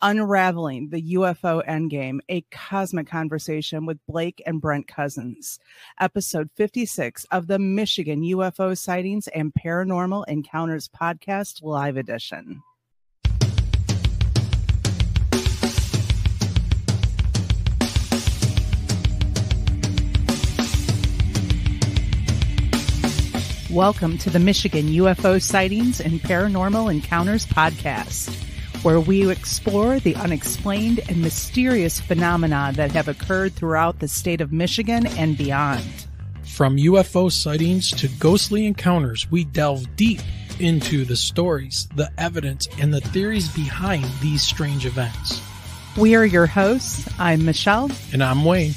Unraveling the UFO Endgame, a cosmic conversation with Blake and Brent Cousins. Episode 56 of the Michigan UFO Sightings and Paranormal Encounters Podcast Live Edition. Welcome to the Michigan UFO Sightings and Paranormal Encounters Podcast, where we explore the unexplained and mysterious phenomena that have occurred throughout the state of Michigan and beyond. From UFO sightings to ghostly encounters, we delve deep into the stories, the evidence, and the theories behind these strange events. We are your hosts. I'm Michelle. And I'm Wayne.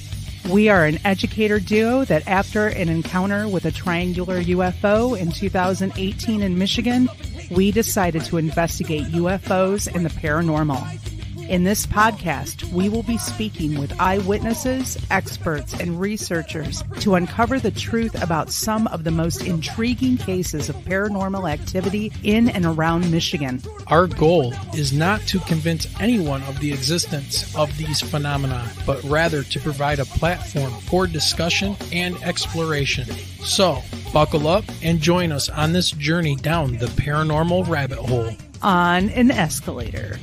We are an educator duo that, after an encounter with a triangular UFO in 2018 in Michigan, we decided to investigate UFOs and the paranormal. In this podcast, we will be speaking with eyewitnesses, experts, and researchers to uncover the truth about some of the most intriguing cases of paranormal activity in and around Michigan. Our goal is not to convince anyone of the existence of these phenomena, but rather to provide a platform for discussion and exploration. So, buckle up and join us on this journey down the paranormal rabbit hole. On an escalator.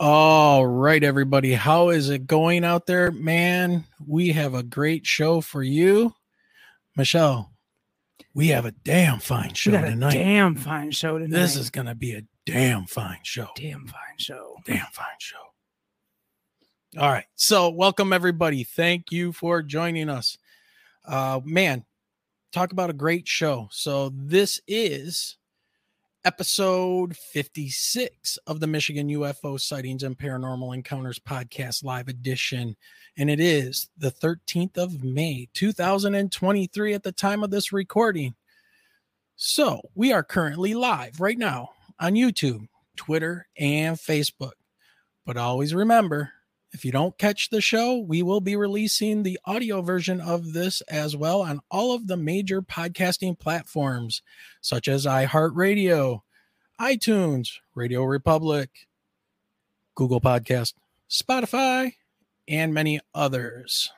All right, everybody. How is it going out there? Man, we have a great show for you. Michelle, we have a damn fine show tonight. A damn fine show tonight. This is going to be a damn fine show. Damn fine show. Damn fine show. All right. So, welcome, everybody. Thank you for joining us. Uh, man, talk about a great show. So, this is episode 56 of the Michigan UFO Sightings and Paranormal Encounters Podcast Live Edition. And it is the 13th of May, 2023, at the time of this recording. So we are currently live right now on YouTube, Twitter, and Facebook. But always remember, if you don't catch the show, we will be releasing the audio version of this as well on all of the major podcasting platforms, such as iHeartRadio, iTunes, Radio Republic, Google Podcast, Spotify, and many others.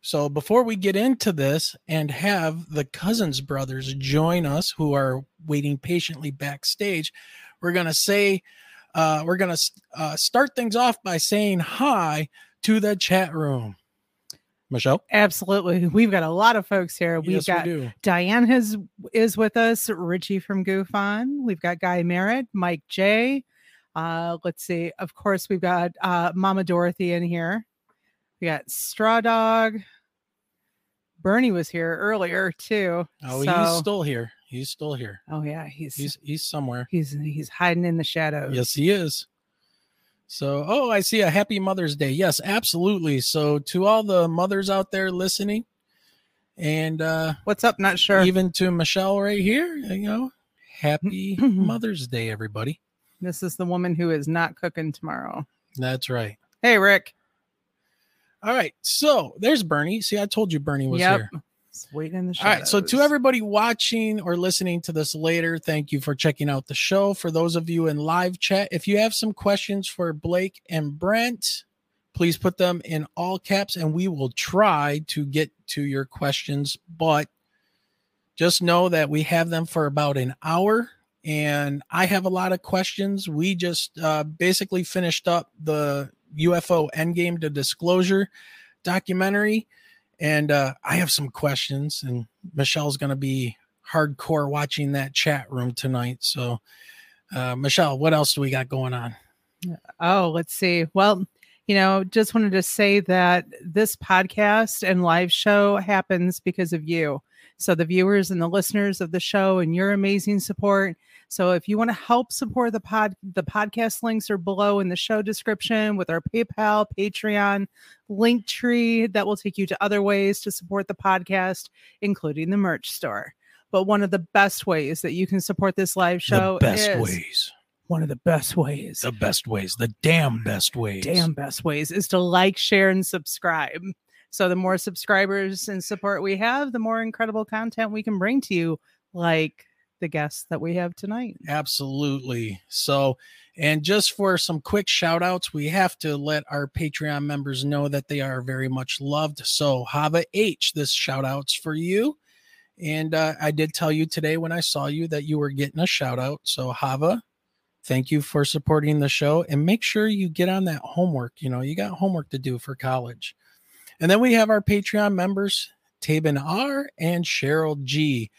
So, before we get into this and have the Cousins brothers join us, who are waiting patiently backstage, we're going to say, uh, we're going to uh, start things off by saying hi to the chat room. Michelle? Absolutely. We've got a lot of folks here. We've yes, got we Diane has is with us, Richie from Goof On. We've got Guy Merritt, Mike J. Uh, let's see. Of course, we've got uh, Mama Dorothy in here. We got Straw Dog. Bernie was here earlier too. Oh, so, he's still here. He's still here. Oh yeah, he's He's he's somewhere. he's he's hiding in the shadows. Yes, he is. So, oh, I see a happy Mother's Day. Yes, absolutely. So, to all the mothers out there listening, and uh What's up? Not sure. even to Michelle right here, you know, happy Mother's Day, everybody. This is the woman who is not cooking tomorrow. That's right. Hey, Rick. All right. So, there's Bernie. See, I told you Bernie was Yep. here. Waiting in the show. All right. So, to everybody watching or listening to this later, thank you for checking out the show. For those of you in live chat, if you have some questions for Blake and Brent, please put them in all caps and we will try to get to your questions. But just know that we have them for about an hour and I have a lot of questions. We just uh, basically finished up the UFO Endgame to Disclosure documentary and uh, I have some questions, and Michelle's going to be hardcore watching that chat room tonight. So, uh, Michelle, what else do we got going on? Oh, let's see. Well, you know, just wanted to say that this podcast and live show happens because of you. So the viewers and the listeners of the show and your amazing support. So if you want to help support the pod, the podcast links are below in the show description with our PayPal, Patreon, link tree that will take you to other ways to support the podcast, including the merch store. But one of the best ways that you can support this live show the best is ways, one of the best ways the best ways, the damn best ways. damn best ways is to like, share, and subscribe. So the more subscribers and support we have, the more incredible content we can bring to you, like the guests that we have tonight. Absolutely. So, and just for some quick shout outs, we have to let our Patreon members know that they are very much loved. So, Hava H, this shout out's for you. And uh, I did tell you today when I saw you that you were getting a shout out. So, Hava, thank you for supporting the show and make sure you get on that homework. You know, you got homework to do for college. And then we have our Patreon members, Tabin R and Cheryl G.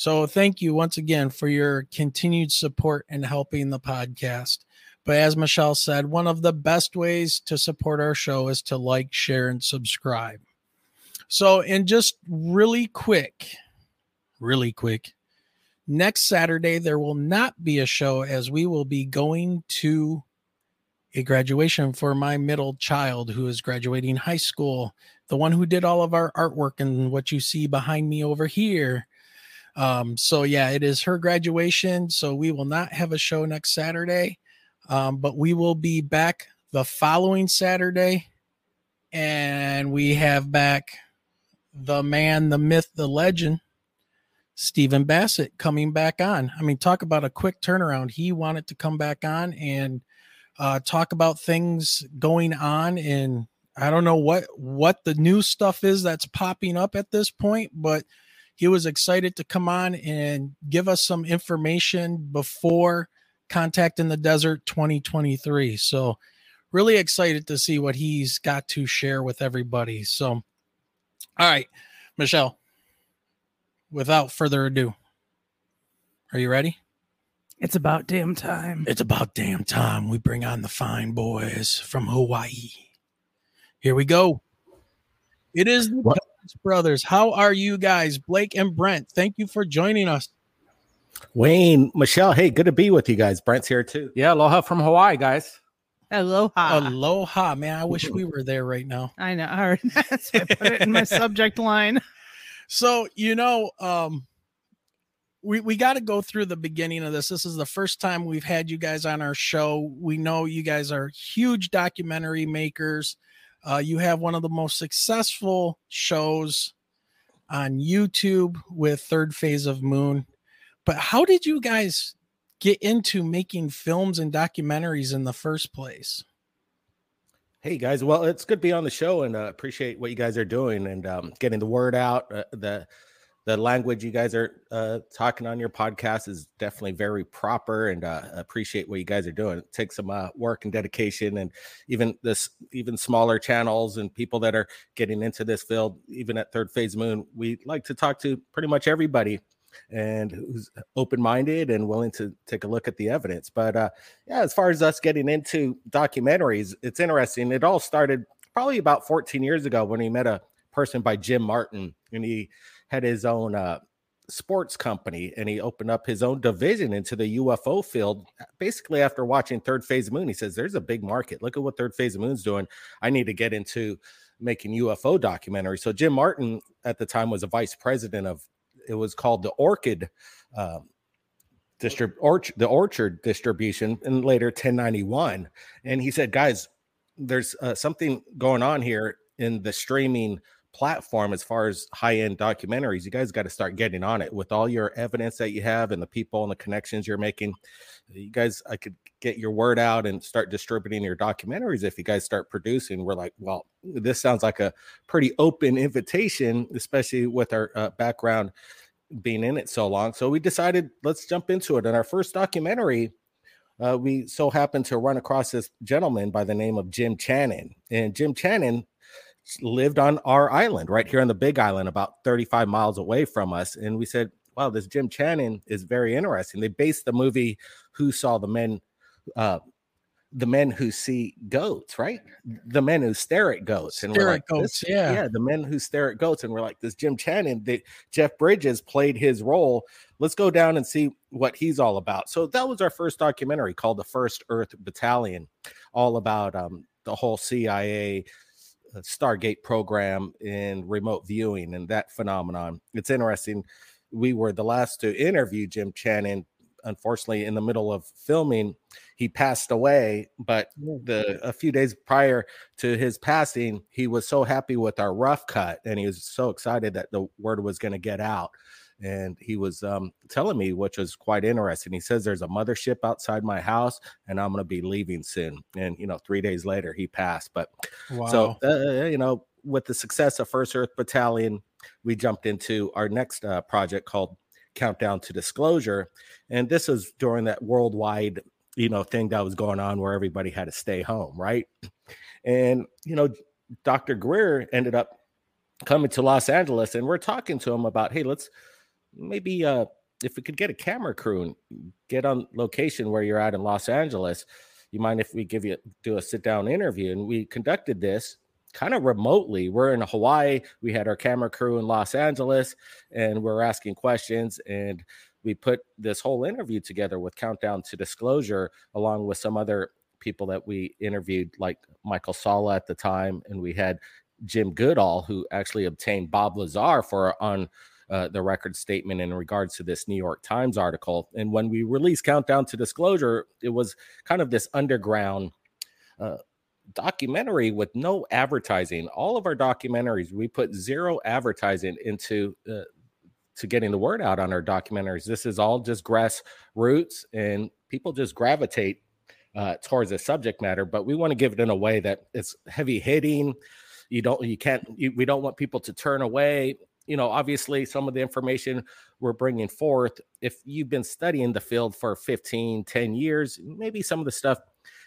So thank you once again for your continued support and helping the podcast. But as Michelle said, one of the best ways to support our show is to like, share, and subscribe. So, and just really quick, really quick, next Saturday, there will not be a show as we will be going to a graduation for my middle child who is graduating high school, the one who did all of our artwork and what you see behind me over here. Um, so yeah, it is her graduation. So we will not have a show next Saturday, um, but we will be back the following Saturday, and we have back the man, the myth, the legend, Stephen Bassett coming back on. I mean, talk about a quick turnaround. He wanted to come back on and uh, talk about things going on in I don't know what what the new stuff is that's popping up at this point, but he was excited to come on and give us some information before Contact in the Desert 2023. So, really excited to see what he's got to share with everybody. So, all right, Michelle, without further ado, are you ready? It's about damn time. It's about damn time we bring on the fine boys from Hawaii. Here we go. It is the what? Brothers. How are you guys? Blake and Brent, thank you for joining us. Wayne, Michelle, hey, good to be with you guys. Brent's here too. Yeah, aloha from Hawaii, guys. Aloha. Aloha, man. I wish we were there right now. I know. All right. That's why I put it in my subject line. So, you know, um, we, we got to go through the beginning of this. This is the first time we've had you guys on our show. We know you guys are huge documentary makers. Uh, you have one of the most successful shows on YouTube with Third Phase of Moon. But how did you guys get into making films and documentaries in the first place? Hey guys, well, it's good to be on the show and uh, appreciate what you guys are doing and um, getting the word out. Uh, the the language you guys are uh, talking on your podcast is definitely very proper and uh, appreciate what you guys are doing. It takes some uh, work and dedication and even this even smaller channels and people that are getting into this field even at third phase moon we like to talk to pretty much everybody and who's open-minded and willing to take a look at the evidence. But uh yeah as far as us getting into documentaries it's interesting. It all started probably about 14 years ago when he met a person by jim martin and he had his own uh, sports company and he opened up his own division into the UFO field. Basically, after watching Third Phase Moon, he says, There's a big market. Look at what Third Phase Moon's doing. I need to get into making UFO documentaries. So, Jim Martin at the time was a vice president of it was called the Orchid. Uh, distrib- orch- the orchard distribution and later 1091 and he said guys there's uh, something going on here in the streaming platform as far as high-end documentaries you guys got to start getting on it. With all your evidence that you have and the people and the connections you're making you guys i could get your word out and start distributing your documentaries if you guys start producing. We're like well this sounds like a pretty open invitation especially with our uh, background being in it so long. So we decided let's jump into it. And our first documentary uh, we so happened to run across this gentleman by the name of Jim Channon. And Jim Channon lived on our island right here on the big island about 35 miles away from us and we said wow this jim channon is very interesting. They based the movie who saw the men uh the men who see goats right? The men who stare at goats and stare we're like goats yeah. yeah the men who stare at goats and we're like this jim channon that jeff bridges played his role. Let's go down and see what he's all about. So that was our first documentary called the first earth battalion all about um the whole cia Uh, Stargate program in remote viewing and that phenomenon. It's interesting. We were the last to interview Jim Channon. Unfortunately, in the middle of filming, he passed away. But the a few days prior to his passing, he was so happy with our rough cut, and he was so excited that the word was going to get out. And he was um, telling me, which was quite interesting. He says there's a mothership outside my house, and I'm going to be leaving soon. And you know, three days later, he passed. But wow. so uh, you know, with the success of First Earth Battalion, we jumped into our next uh, project called Countdown to Disclosure, and this was during that worldwide you know thing that was going on where everybody had to stay home, right? And you know, Dr. Greer ended up coming to Los Angeles, and we're talking to him about, hey, let's maybe uh, if we could get a camera crew and get on location where you're at in Los Angeles, you mind if we give you do a sit down interview? And we conducted this kind of remotely. We're in Hawaii. We had our camera crew in Los Angeles, and we're asking questions. And we put this whole interview together with Countdown to Disclosure, along with some other people that we interviewed, like Michael Salla at the time, and we had Jim Goodall, who actually obtained Bob Lazar for on uh, the record statement in regards to this New York Times article. And when we released Countdown to Disclosure, it was kind of this underground uh, documentary with no advertising. All of our documentaries, we put zero advertising into uh, to getting the word out on our documentaries. This is all just grassroots, and people just gravitate uh, towards the subject matter. But we want to give it in a way that it's heavy hitting. You don't, you can't, you, we don't want people to turn away you know, obviously some of the information we're bringing forth, if you've been studying the field for 15, 10 years, maybe some of the stuff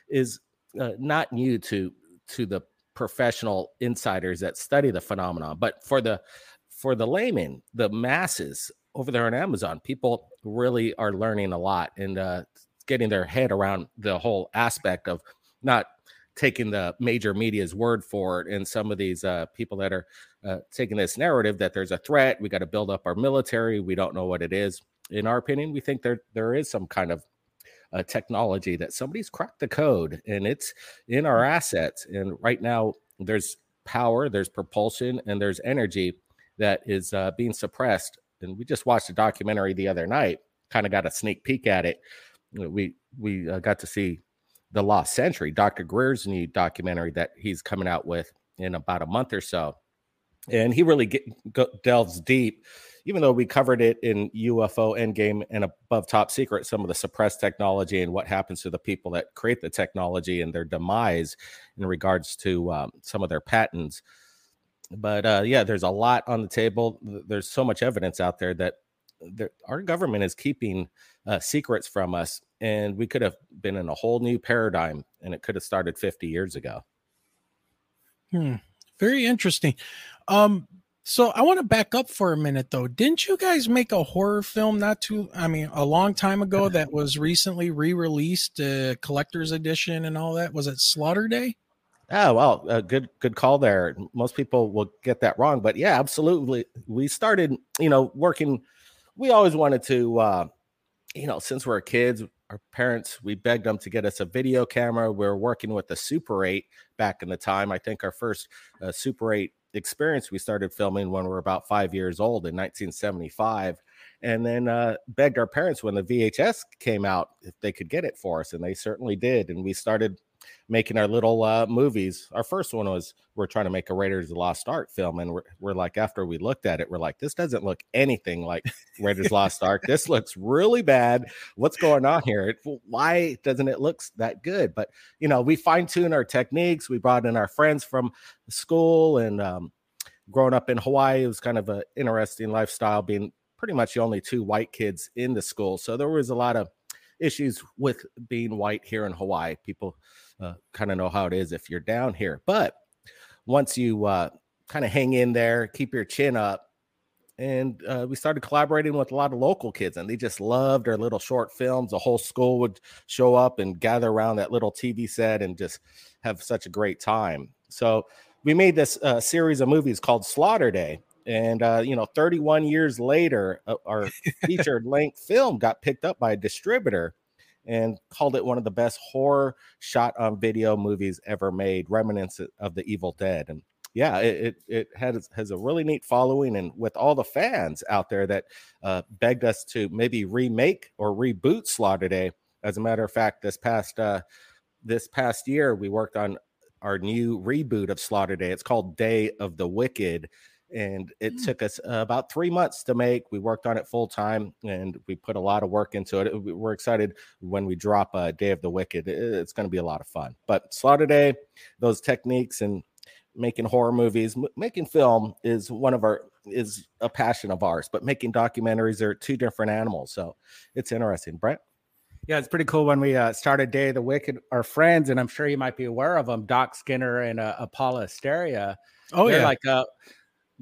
is uh, not new to to the professional insiders that study the phenomenon, but for the for the layman, the masses over there on Amazon, people really are learning a lot and uh, getting their head around the whole aspect of not taking the major media's word for it and some of these uh, people that are uh, taking this narrative that there's a threat we got to build up our military we don't know what it is in our opinion we think there there is some kind of uh, technology that somebody's cracked the code and it's in our assets and right now there's power there's propulsion and there's energy that is uh, being suppressed and we just watched a documentary the other night kind of got a sneak peek at it we we uh, got to see the Lost Century, Dr. Greer's new documentary that he's coming out with in about a month or so. And he really get, go, delves deep, even though we covered it in UFO Endgame and Above Top Secret, some of the suppressed technology and what happens to the people that create the technology and their demise in regards to um, some of their patents. But uh, yeah, there's a lot on the table. There's so much evidence out there that there, our government is keeping uh, secrets from us and we could have been in a whole new paradigm and it could have started 50 years ago hmm. very interesting um so i want to back up for a minute though didn't you guys make a horror film not too i mean a long time ago that was recently re-released uh, collector's edition and all that was it slaughter day Oh well, a good good call there. Most people will get that wrong, but yeah, absolutely. We started, you know, working. We always wanted to, uh, you know, since we're kids, our parents we begged them to get us a video camera we are working with the super 8 back in the time i think our first uh, super 8 experience we started filming when we were about five years old in 1975 and then uh, begged our parents when the vhs came out if they could get it for us and they certainly did and we started making our little uh, movies. Our first one was we're trying to make a Raiders of the Lost Ark film, and we're, we're like, after we looked at it, we're like, this doesn't look anything like Raiders Lost Ark. This looks really bad. What's going on here? Why doesn't it look that good? But you know, we fine tune our techniques. We brought in our friends from school, and um, growing up in Hawaii, it was kind of an interesting lifestyle, being pretty much the only two white kids in the school. So there was a lot of issues with being white here in Hawaii. People uh, kind of know how it is if you're down here. But once you uh, kind of hang in there, keep your chin up, and uh, we started collaborating with a lot of local kids, and they just loved our little short films. The whole school would show up and gather around that little TV set and just have such a great time. So we made this uh, series of movies called Slaughter Day. And uh, you know, 31 years later, uh, our featured length film got picked up by a distributor and called it one of the best horror shot on video movies ever made, remnants of the Evil Dead. And yeah, it it, it has has a really neat following, and with all the fans out there that uh, begged us to maybe remake or reboot Slaughter Day. As a matter of fact, this past uh, this past year, we worked on our new reboot of Slaughter Day. It's called Day of the Wicked, and it mm. took us uh, about three months to make. We worked on it full time, and we put a lot of work into it. We're excited when we drop uh, Day of the Wicked. It's going to be a lot of fun. But Slaughter Day, those techniques and making horror movies, m- making film is one of our is a passion of ours. But making documentaries are two different animals, so it's interesting. Brent. Yeah, it's pretty cool when we uh, started Day of the Wicked. Our friends, and I'm sure you might be aware of them, Doc Skinner and uh, Paula Asteria. Oh yeah, like uh,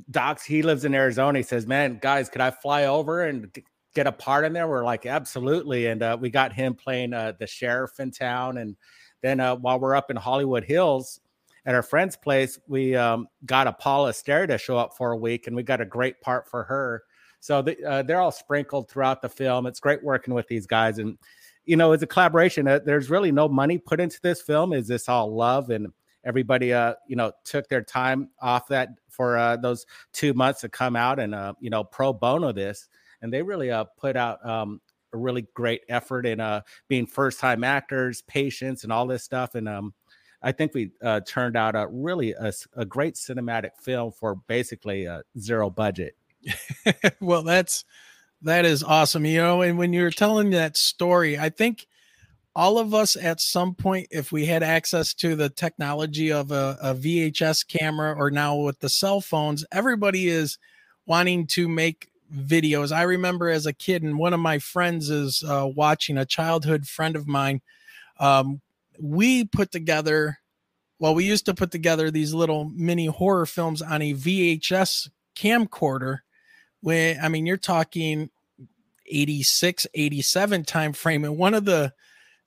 Doc's. He lives in Arizona. He says, "Man, guys, could I fly over and get a part in there?" We're like, "Absolutely!" And uh, we got him playing uh, the sheriff in town. And then uh, while we're up in Hollywood Hills at our friend's place, we um, got a Paula Asteria to show up for a week, and we got a great part for her. So the, uh, they're all sprinkled throughout the film. It's great working with these guys and you know, it's a collaboration. Uh, there's really no money put into this film. Is this all love and everybody, uh, you know, took their time off that for uh, those two months to come out and uh, you know, pro bono this, and they really uh put out um a really great effort in uh being first time actors, patience, and all this stuff, and um. I think we uh, turned out a really a, a great cinematic film for basically a zero budget. well, that's that is awesome. You know, and when you're telling that story, I think all of us at some point, if we had access to the technology of a, a, VHS camera or now with the cell phones, everybody is wanting to make videos. I remember as a kid, and one of my friends is uh, watching a childhood friend of mine. Um, we put together, well, we used to put together these little mini horror films on a VHS camcorder when I mean you're talking 86, 87 time frame. And one of the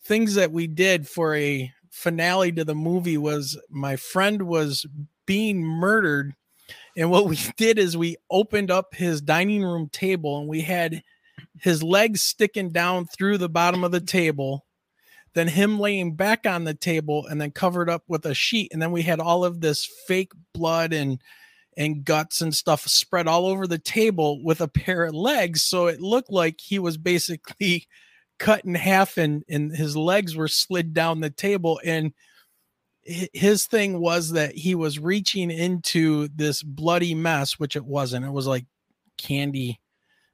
things that we did for a finale to the movie was my friend was being murdered. And what we did is we opened up his dining room table and we had his legs sticking down through the bottom of the table, then him laying back on the table and then covered up with a sheet. And then we had all of this fake blood and and guts and stuff spread all over the table with a pair of legs. So it looked like he was basically cut in half and, and his legs were slid down the table. And his thing was that he was reaching into this bloody mess, which it wasn't. It was like candy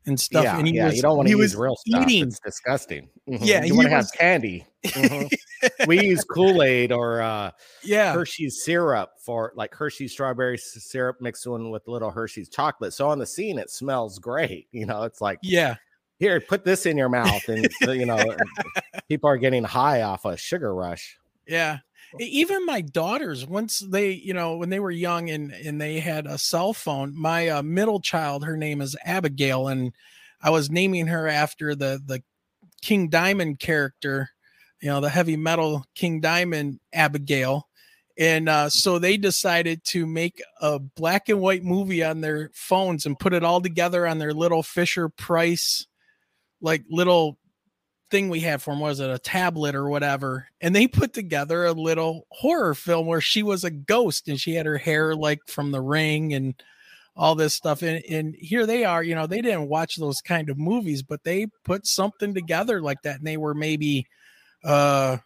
and stuff. Yeah, and he yeah, was, you don't want to use real stuff. Eating. It's disgusting. Mm-hmm. Yeah, you want to have candy. Mm-hmm. we use Kool Aid or uh, yeah Hershey's syrup for like Hershey's strawberry syrup mixed in with little Hershey's chocolate. So on the scene, it smells great. You know, it's like yeah. Here, put this in your mouth, and you know, people are getting high off a sugar rush. Yeah, even my daughters once they you know when they were young and and they had a cell phone my uh, middle child her name is abigail and i was naming her after the the king diamond character you know the heavy metal king diamond abigail and uh, so they decided to make a black and white movie on their phones and put it all together on their little fisher price like little thing we had for him was it a tablet or whatever and they put together a little horror film where she was a ghost and she had her hair like from the ring and all this stuff and, and here they are you know they didn't watch those kind of movies but they put something together like that and they were maybe uh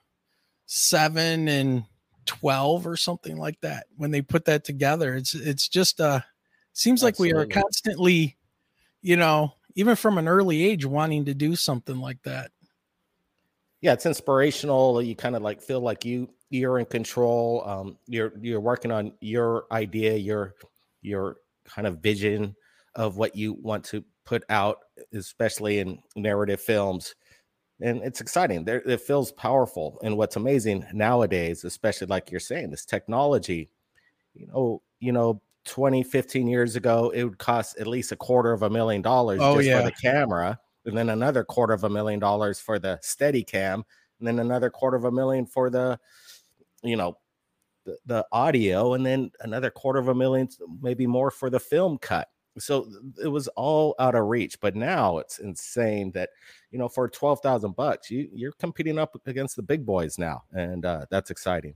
7 and 12 or something like that when they put that together it's it's just uh seems Absolutely. like we are constantly you know even from an early age wanting to do something like that yeah, it's inspirational. You kind of like feel like you you're in control. Um, you're you're working on your idea, your your kind of vision of what you want to put out, especially in narrative films. And it's exciting. There, it feels powerful. And what's amazing nowadays, especially like you're saying, this technology, you know, you know, 20, 15 years ago, it would cost at least a quarter of a million dollars oh, just yeah. for the camera and then another quarter of a million dollars for the steady cam and then another quarter of a million for the you know the, the audio and then another quarter of a million maybe more for the film cut so it was all out of reach but now it's insane that you know for 12,000 bucks you you're competing up against the big boys now and uh, that's exciting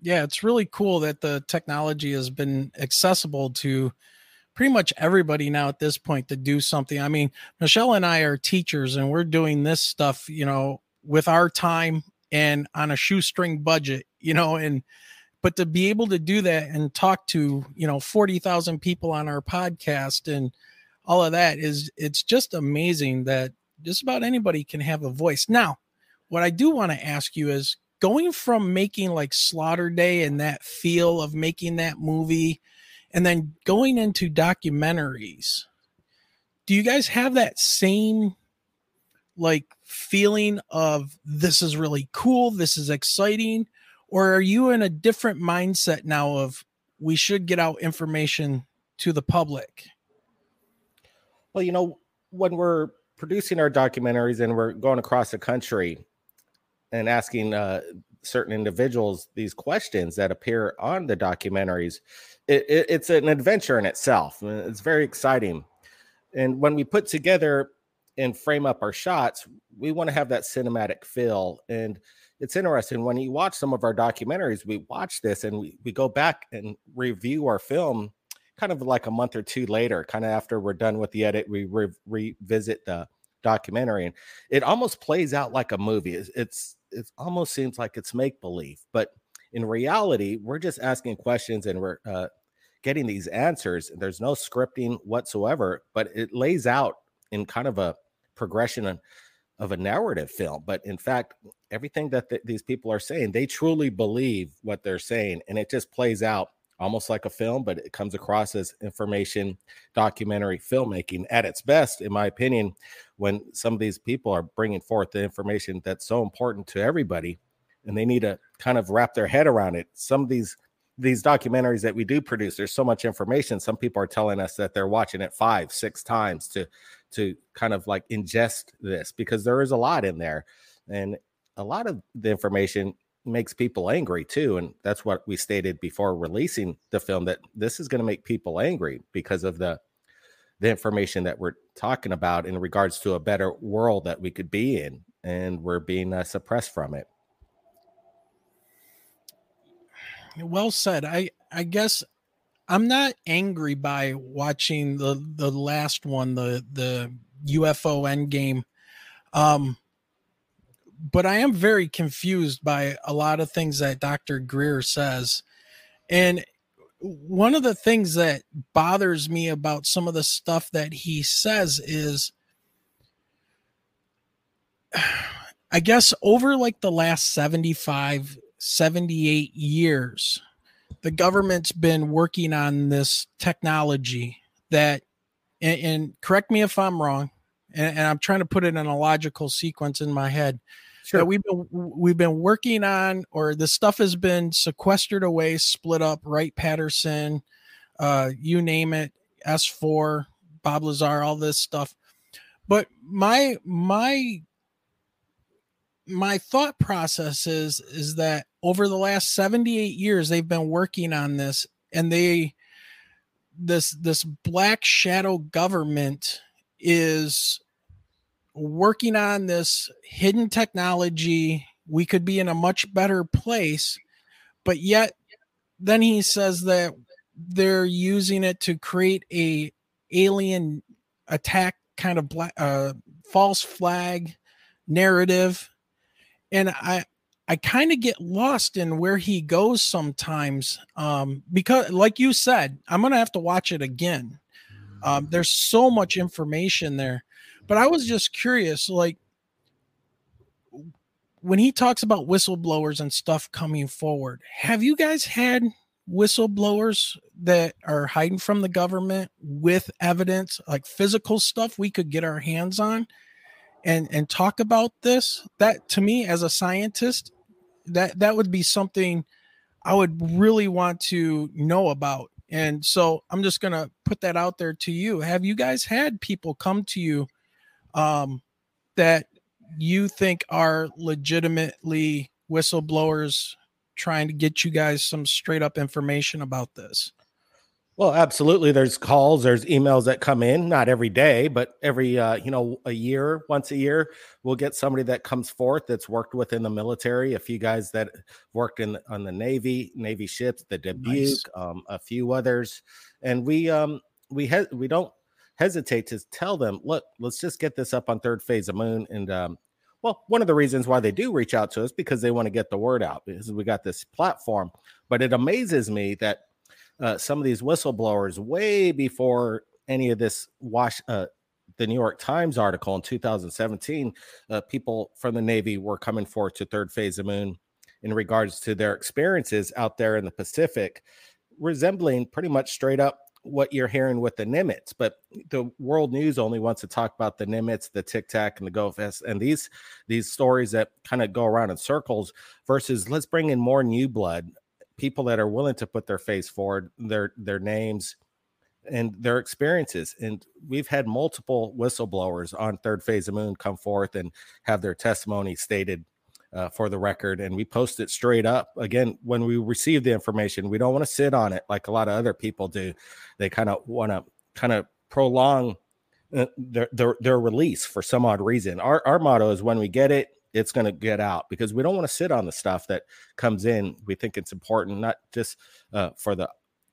yeah it's really cool that the technology has been accessible to pretty much everybody now at this point to do something. I mean, Michelle and I are teachers and we're doing this stuff, you know, with our time and on a shoestring budget, you know, and but to be able to do that and talk to you know 40,000 people on our podcast and all of that is it's just amazing that just about anybody can have a voice now what i do want to ask you is going from making like slaughter day and that feel of making that movie and then going into documentaries do you guys have that same like feeling of this is really cool this is exciting or are you in a different mindset now of we should get out information to the public well you know when we're producing our documentaries and we're going across the country and asking uh, certain individuals these questions that appear on the documentaries it, it, it's an adventure in itself it's very exciting. And when we put together and frame up our shots we want to have that cinematic feel and it's interesting when you watch some of our documentaries we watch this and we, we go back and review our film kind of like a month or two later kind of after we're done with the edit we re- revisit the documentary and it almost plays out like a movie it's, it's it almost seems like it's make believe but in reality we're just asking questions and we're uh, getting these answers there's no scripting whatsoever but it lays out in kind of a progression of a narrative film but in fact everything that th- these people are saying they truly believe what they're saying and it just plays out almost like a film but it comes across as information documentary filmmaking at its best in my opinion when some of these people are bringing forth the information that's so important to everybody and they need to kind of wrap their head around it. Some of these these documentaries that we do produce there's so much information some people are telling us that they're watching it five six times to to kind of like ingest this because there is a lot in there and a lot of the information makes people angry too and that's what we stated before releasing the film that this is going to make people angry because of the the information that we're talking about in regards to a better world that we could be in and we're being uh, suppressed from it. Well said. I i guess i'm not angry by watching the the last one the the ufo Endgame. Um but i am very confused by a lot of things that dr greer says and one of the things that bothers me about some of the stuff that he says is I guess over like the last 75, 78 years, the government's been working on this technology that, and, and correct me if I'm wrong, and, and, I'm trying to put it in a logical sequence in my head. Sure. That we've been we've been working on, or the stuff has been sequestered away, split up. Wright Patterson, uh, you name it, S4, Bob Lazar, all this stuff. But my my my thought process is is that over the last 78 years they've been working on this and they this this black shadow government is working on this hidden technology. We could be in a much better place, but yet then he says that they're using it to create a alien attack kind of black, uh, false flag narrative. And i i kind of get lost in where he goes sometimes um because like you said i'm gonna have to watch it again. Um there's so much information there but I was just curious, like when he talks about whistleblowers and stuff coming forward, have you guys had whistleblowers that are hiding from the government with evidence, like physical stuff we could get our hands on and and talk about this? That to me as a scientist, that that would be something I would really want to know about. And so I'm just going to put that out there to you. Have you guys had people come to you um, that you think are legitimately whistleblowers trying to get you guys some straight up information about this? Well, absolutely. There's calls, there's emails that come in, not every day, but every uh, you know, a year, once a year, we'll get somebody that comes forth that's worked within the military, a few guys that worked in on the Navy, Navy ships, the Dubuque, nice. um, a few others. And we um we ha- we don't hesitate to tell them, look, let's just get this up on third phase of moon and um, well, one of the reasons why they do reach out to us because they want to get the word out because we got this platform. But it amazes me that uh, some of these whistleblowers, way before any of this wash, uh, the New York Times article in 2017, uh, people from the Navy were coming forward to third phase of moon in regards to their experiences out there in the Pacific, resembling pretty much straight up what you're hearing with the Nimitz, but the world news only wants to talk about the Nimitz, the Tic Tac, and the GoFast, and these these stories that kind of go around in circles. Versus, let's bring in more new blood, people that are willing to put their face forward, their their names, and their experiences. And we've had multiple whistleblowers on Third Phase of Moon come forth and have their testimony stated uh, for the record, and we post it straight up. Again, when we receive the information, we don't want to sit on it like a lot of other people do. They kind of want to kind of prolong uh, their, their their release for some odd reason. Our our motto is when we get it, it's going to get out because we don't want to sit on the stuff that comes in. We think it's important not just uh, for the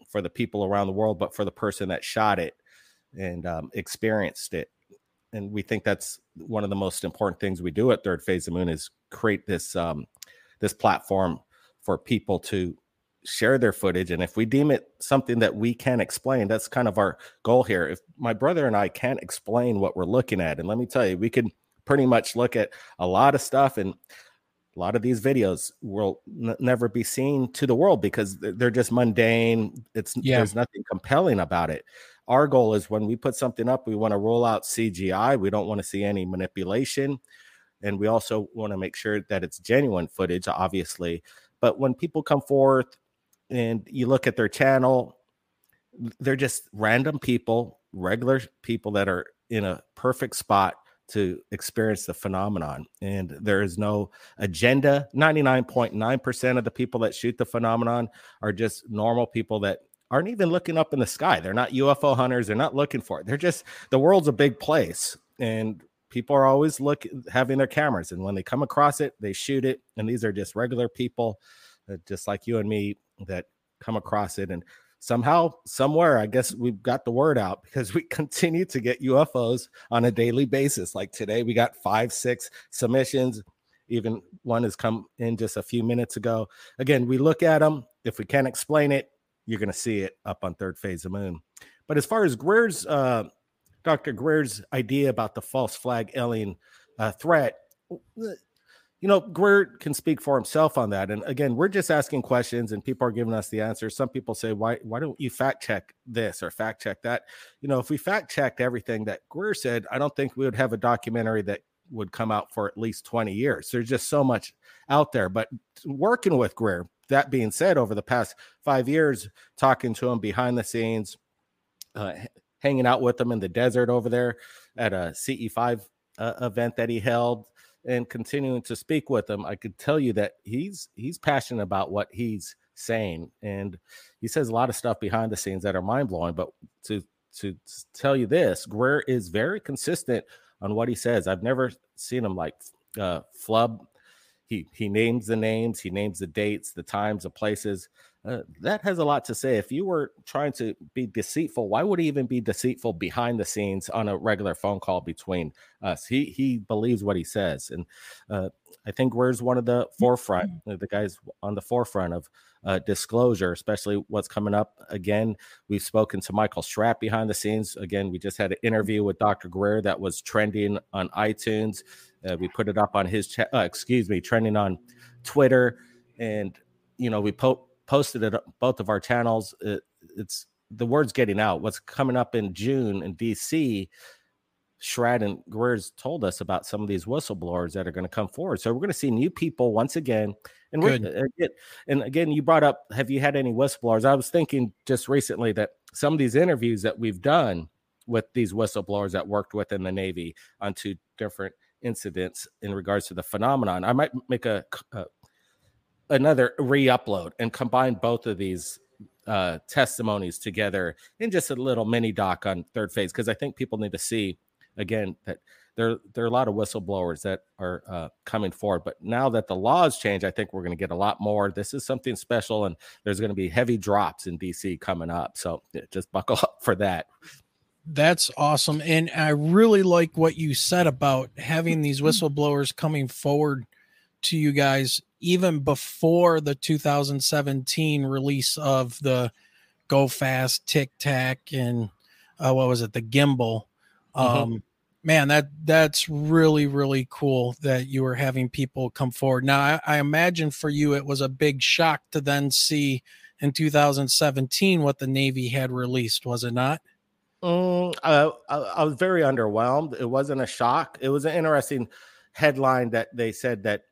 for the people around the world, but for the person that shot it and um, experienced it and we think that's one of the most important things we do at Third Phase of Moon is create this um, this platform for people to share their footage. And if we deem it something that we can explain, that's kind of our goal here. If my brother and I can't explain what we're looking at, and let me tell you, we can pretty much look at a lot of stuff and a lot of these videos will n- never be seen to the world because they're just mundane. It's yeah. there's nothing compelling about it our goal is when we put something up, we want to roll out CGI. We don't want to see any manipulation. And we also want to make sure that it's genuine footage, obviously. But when people come forth and you look at their channel, they're just random people, regular people that are in a perfect spot to experience the phenomenon. And there is no agenda. 99.9% of the people that shoot the phenomenon are just normal people that aren't even looking up in the sky. They're not UFO hunters. They're not looking for it. They're just the world's a big place, and people are always looking having their cameras. And when they come across it, they shoot it. And these are just regular people, uh, just like you and me, that come across it. And somehow, somewhere, I guess we've got the word out because we continue to get UFOs on a daily basis. Like today, we got five, six submissions. Even one has come in just a few minutes ago. Again, we look at them. If we can't explain it, you're going to see it up on third phase of moon. But as far as Greer's, uh, Dr. Greer's idea about the false flag alien uh, threat, you know, Greer can speak for himself on that. And again, we're just asking questions and people are giving us the answers. Some people say, why, why don't you fact check this or fact check that? You know, if we fact checked everything that Greer said, I don't think we would have a documentary that would come out for at least 20 years. There's just so much out there. But working with Greer, that being said, over the past five years, talking to him behind the scenes, uh, hanging out with him in the desert over there at a CE5 uh, event that he held, and continuing to speak with him, I could tell you that he's he's passionate about what he's saying, and he says a lot of stuff behind the scenes that are mind blowing. But to to tell you this, Greer is very consistent on what he says. I've never seen him like uh, flub he he names the names, he names the dates, the times, the places. Uh, that has a lot to say. If you were trying to be deceitful, why would he even be deceitful behind the scenes on a regular phone call between us? He he believes what he says, and uh, I think where's one of the forefront, mm-hmm. the guys on the forefront of uh, disclosure, especially what's coming up. Again, we've spoken to Michael Schratt behind the scenes. Again, we just had an interview with Dr. Greer that was trending on iTunes. Uh, we put it up on his, cha- uh, excuse me, trending on Twitter, and you know we po- posted it on both of our channels. It, it's the word's getting out. What's coming up in June in DC? Schratt and Greer's told us about some of these whistleblowers that are going to come forward. So we're going to see new people once again. And we're again, uh, and again, you brought up, have you had any whistleblowers? I was thinking just recently that some of these interviews that we've done with these whistleblowers that worked within the Navy on two different incidents in regards to the phenomenon. I might make a, a another re-upload and combine both of these uh, testimonies together in just a little mini doc on third phase because I think people need to see again that there there are a lot of whistleblowers that are uh, coming forward. But now that the laws change, I think we're going to get a lot more. This is something special, and there's going to be heavy drops in DC coming up. So just buckle up for that. That's awesome. And I really like what you said about having these whistleblowers coming forward to you guys even before the 2017 release of the Go Fast Tic Tac and uh, what was it, the gimbal. Mm-hmm. Um, man, that that's really really cool that you were having people come forward. Now, I, I imagine for you it was a big shock to then see in 2017 what the Navy had released, was it not? Mm, uh, I, I was very underwhelmed. It wasn't a shock. It was an interesting headline that they said that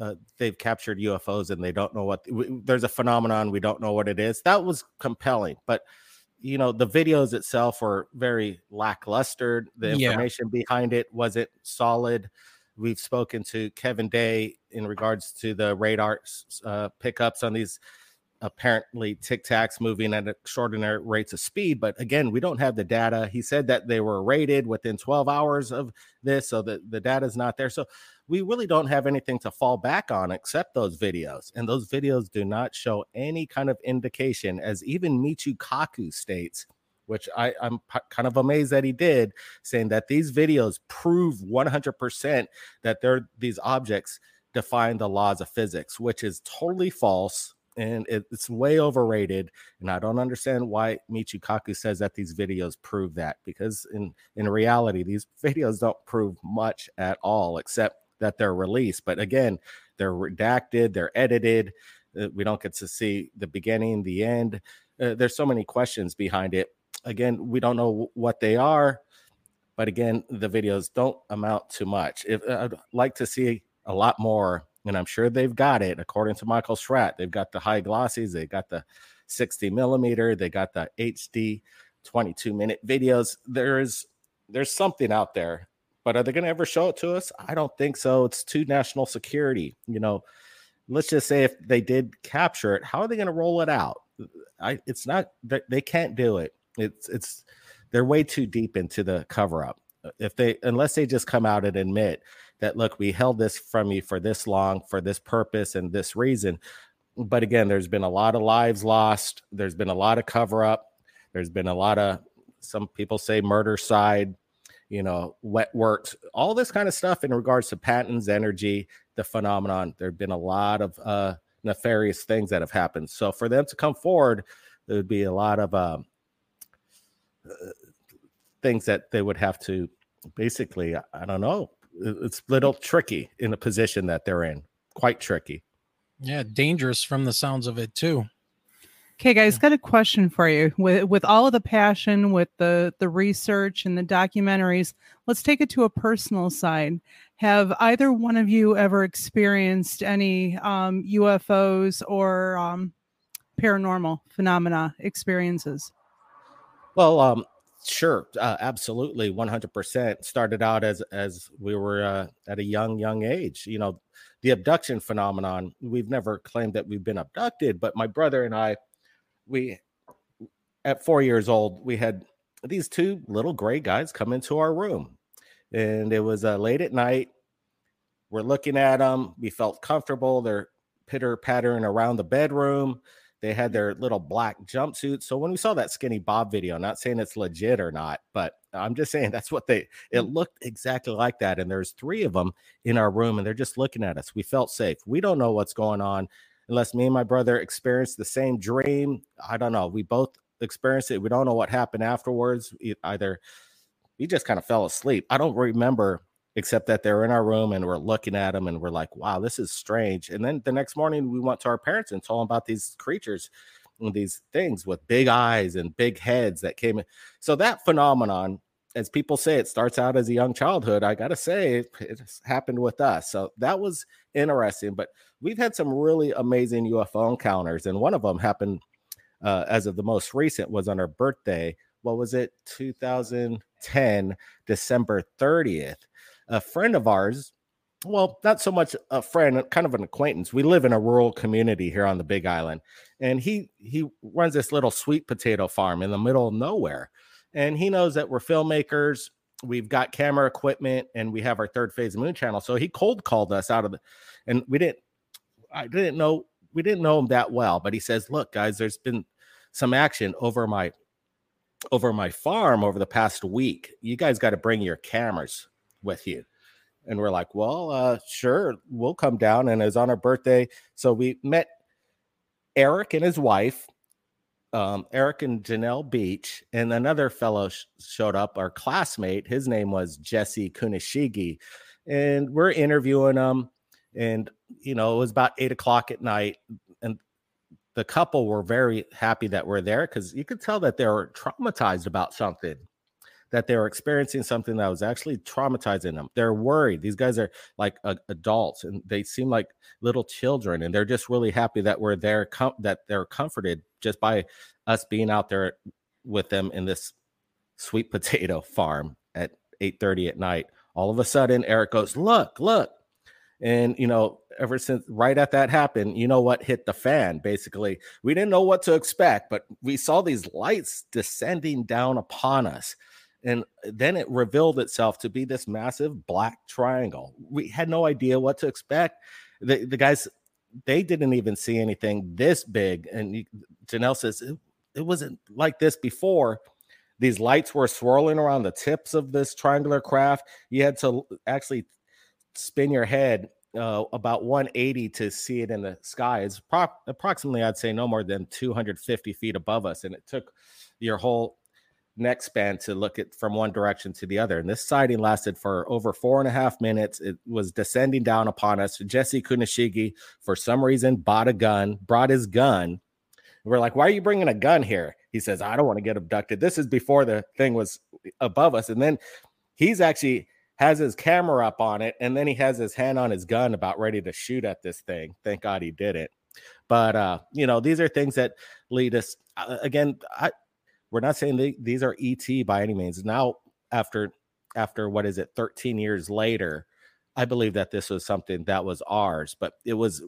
uh, they've captured UFOs and they don't know what there's a phenomenon we don't know what it is. That was compelling, but you know the videos itself were very lackluster. The information yeah. behind it wasn't solid. We've spoken to Kevin Day in regards to the radar uh, pickups on these apparently Tic Tacs moving at extraordinary rates of speed. But again, we don't have the data. He said that they were rated within 12 hours of this, so the, the data is not there. So we really don't have anything to fall back on except those videos. And those videos do not show any kind of indication, as even Michio Kaku states, which I, am p- kind of amazed that he did, saying that these videos prove 100% that they're these objects define the laws of physics, which is totally false and it's way overrated. And I don't understand why Michio Kaku says that these videos prove that because in in reality, these videos don't prove much at all, except that they're released. But again, they're redacted, they're edited. Uh, we don't get to see the beginning, the end. Uh, there's so many questions behind it. Again, we don't know what they are, but again, the videos don't amount to much. If uh, I'd like to see a lot more, and I'm sure they've got it. According to Michael Schratt, they've got the high glossies, they got the 60 millimeter, they got the HD 22 minute videos. There is there's something out there but are they going to ever show it to us? I don't think so. It's too national security. You know, let's just say if they did capture it, how are they going to roll it out? I it's not that they can't do it. It's it's they're way too deep into the cover up. If they unless they just come out and admit that look, we held this from you for this long for this purpose and this reason. But again, there's been a lot of lives lost. There's been a lot of cover up. There's been a lot of some people say murder side you know, wet works, all this kind of stuff in regards to patents, energy, the phenomenon. There have been a lot of uh, nefarious things that have happened. So for them to come forward, there would be a lot of um, uh, things that they would have to basically, I don't know, it's a little tricky in the position that they're in, quite tricky. Yeah, dangerous from the sounds of it too. Okay, guys, got a question for you. With with all of the passion, with the the research and the documentaries, let's take it to a personal side. Have either one of you ever experienced any um, UFOs or um, paranormal phenomena experiences? Well, um, sure, uh, absolutely, one hundred percent. Started out as as we were uh, at a young young age. You know, the abduction phenomenon. We've never claimed that we've been abducted, but my brother and I we at four years old, we had these two little gray guys come into our room, and it was uh, late at night. We're looking at them. We felt comfortable. They're pitter pattering around the bedroom. They had their little black jumpsuits. So when we saw that skinny Bob video, not saying it's legit or not, but I'm just saying that's what they it mm. looked exactly like that. And there's three of them in our room and they're just looking at us. We felt safe. We don't know what's going on unless me and my brother experienced the same dream. I don't know. We both experienced it. We don't know what happened afterwards. Either we just kind of fell asleep. I don't remember except that they're in our room and we're looking at them and we're like, wow, this is strange. And then the next morning we went to our parents and told them about these creatures and these things with big eyes and big heads that came in. So that phenomenon, as people say, it starts out as a young childhood. I gotta say, it, it happened with us. So that was interesting. But we've had some really amazing UFO encounters, and one of them happened uh, as of the most recent was on our birthday. What was it? 2010, December 30th. A friend of ours, well, not so much a friend, kind of an acquaintance. We live in a rural community here on the Big Island, and he he runs this little sweet potato farm in the middle of nowhere. And he knows that we're filmmakers we've got camera equipment and we have our third phase moon channel. So he cold called us out of the, and we didn't, I didn't know, we didn't know him that well, but he says, look, guys, there's been some action over my over my farm over the past week. You guys got to bring your cameras with you. And we're like, well, uh, sure, we'll come down. And it was on our birthday. So we met Eric and his wife, um, Eric and Janelle Beach, and another fellow sh- showed up, our classmate. His name was Jesse Kunishigi. And we're interviewing him. And, you know, it was about eight o'clock at night. And the couple were very happy that we're there because you could tell that they were traumatized about something that they were experiencing something that was actually traumatizing them. They're worried. These guys are like uh, adults and they seem like little children and they're just really happy that we're there com- that they're comforted just by us being out there with them in this sweet potato farm at 8:30 at night. All of a sudden Eric goes, "Look, look." And you know, ever since right at that happened, you know what hit the fan basically. We didn't know what to expect, but we saw these lights descending down upon us and then it revealed itself to be this massive black triangle. We had no idea what to expect. The, the guys, they didn't even see anything this big. And Janelle says it, it wasn't like this before. These lights were swirling around the tips of this triangular craft. You had to actually spin your head uh, about 180 to see it in the sky. It's pro- approximately, I'd say, no more than 250 feet above us. And it took your whole neck span to look at from one direction to the other. And this sighting lasted for over four and a half minutes. It was descending down upon us. Jesse Kunishigi, for some reason, bought a gun, brought his gun. We're like, why are you bringing a gun here? He says, I don't want to get abducted. This is before the thing was above us. And then he's actually has his camera up on it. And then he has his hand on his gun about ready to shoot at this thing. Thank God he did it. But, uh, you know, these are things that lead us. Uh, again, I, we're not saying they, these are ET by any means. Now, after after what is it, 13 years later, I believe that this was something that was ours, but it was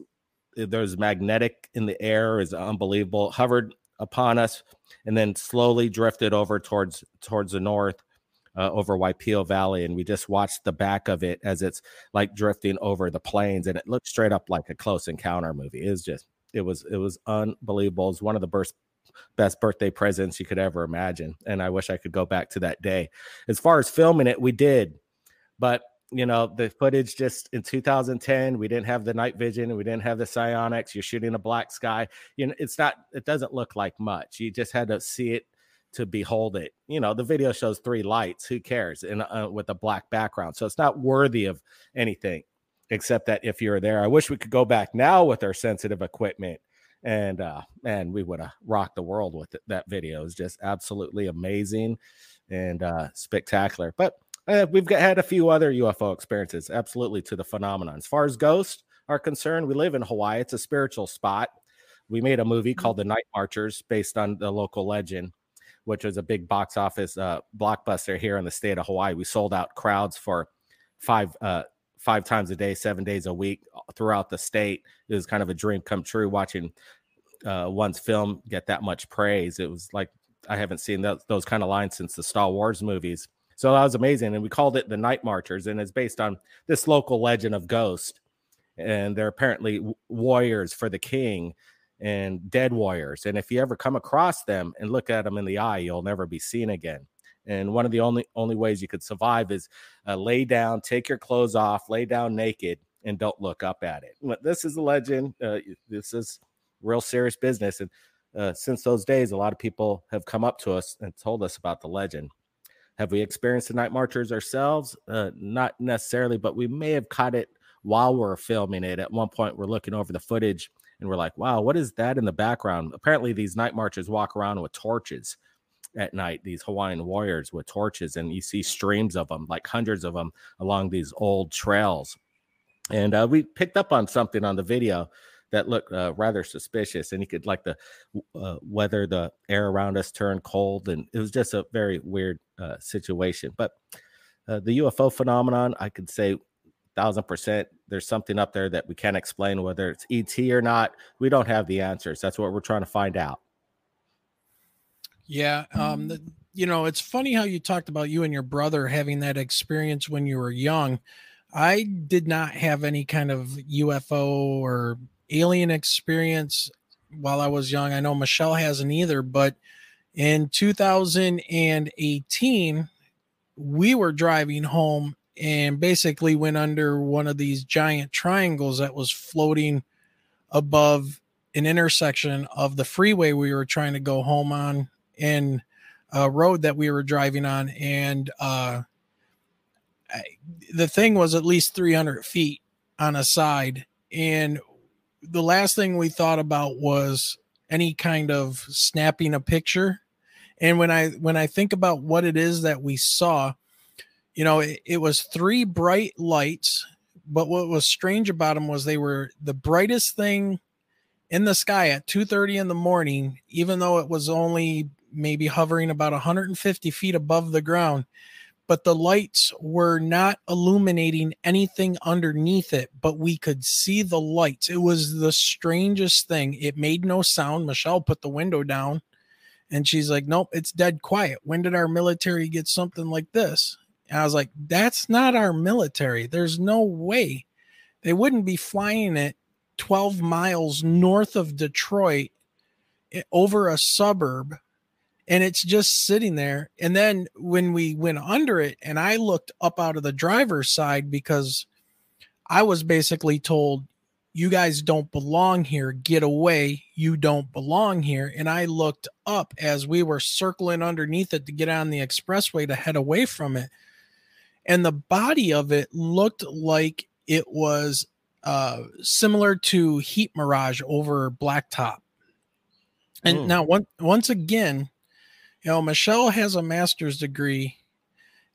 there's magnetic in the air is unbelievable, hovered upon us, and then slowly drifted over towards towards the north. Uh, over Waipio Valley, and we just watched the back of it as it's like drifting over the plains, and it looked straight up like a close encounter movie. It was just, it was, it was unbelievable. it's one of the best best birthday presents you could ever imagine. And I wish I could go back to that day. As far as filming it, we did, but you know, the footage just in 2010, we didn't have the night vision we didn't have the SiOnyx. You're shooting a black sky. You know, it's not, it doesn't look like much. You just had to see it to behold it. You know, the video shows three lights. Who cares? And uh, with a black background, so it's not worthy of anything except that if you're there, I wish we could go back now with our sensitive equipment and uh man we would have rocked the world with it. that video is just absolutely amazing and uh spectacular but uh, we've got, had a few other ufo experiences absolutely to the phenomenon. As far as ghosts are concerned we live in hawaii it's a spiritual spot. We made a movie called the night marchers based on the local legend which was a big box office uh, blockbuster here in the state of hawaii. We sold out crowds for five uh five times a day, seven days a week uh, throughout the state. It was kind of a dream come true watching uh, one's film get that much praise. It was like I haven't seen that, those kind of lines since the Star Wars movies. So that was amazing. And we called it the Night Marchers, and it's based on this local legend of ghosts. And they're apparently warriors for the king and dead warriors. And if you ever come across them and look at them in the eye, you'll never be seen again. And one of the only only ways you could survive is uh, lay down, take your clothes off, lay down naked, and don't look up at it. But This is a legend. Uh, this is real serious business. And uh, since those days, a lot of people have come up to us and told us about the legend. Have we experienced the night marchers ourselves? Uh, not necessarily, but we may have caught it while we're filming it. At one point, we're looking over the footage and we're like, wow, what is that in the background? Apparently, these night marchers walk around with torches at night, these Hawaiian warriors with torches, and you see streams of them, like hundreds of them, along these old trails. And uh, we picked up on something on the video that looked uh, rather suspicious, and you could like the uh, weather, the air around us turned cold, and it was just a very weird uh, situation. But uh, the UFO phenomenon, I could say thousand percent there's something up there that we can't explain whether it's et or not we don't have the answers that's what we're trying to find out yeah. Um, the, you know, it's funny how you talked about you and your brother having that experience when you were young. I did not have any kind of UFO or alien experience while I was young. I know Michelle hasn't either, but In 2018, we were driving home and basically went under one of these giant triangles that was floating above an intersection of the freeway we were trying to go home on and a road that we were driving on and uh I, the thing was at least 300 feet on a side and the last thing we thought about was any kind of snapping a picture and when i when i think about what it is that we saw you know it, it was three bright lights but what was strange about them was they were the brightest thing in the sky at 2:30 in the morning even though it was only maybe hovering about 150 feet above the ground but the lights were not illuminating anything underneath it but we could see the lights. It was the strangest thing. It made no sound. Michelle put the window down and she's like nope it's dead quiet. When did our military get something like this? And i was like that's not our military. There's no way. They wouldn't be flying it 12 miles north of detroit eh, over a suburb and it's just sitting there. And then when we went under it, and I looked up out of the driver's side because I was basically told, You guys don't belong here. Get away. You don't belong here. And I looked up as we were circling underneath it to get on the expressway to head away from it. And the body of it looked like it was uh, similar to Heat Mirage over Blacktop. And mm. now, one, once again, you know, Michelle has a master's degree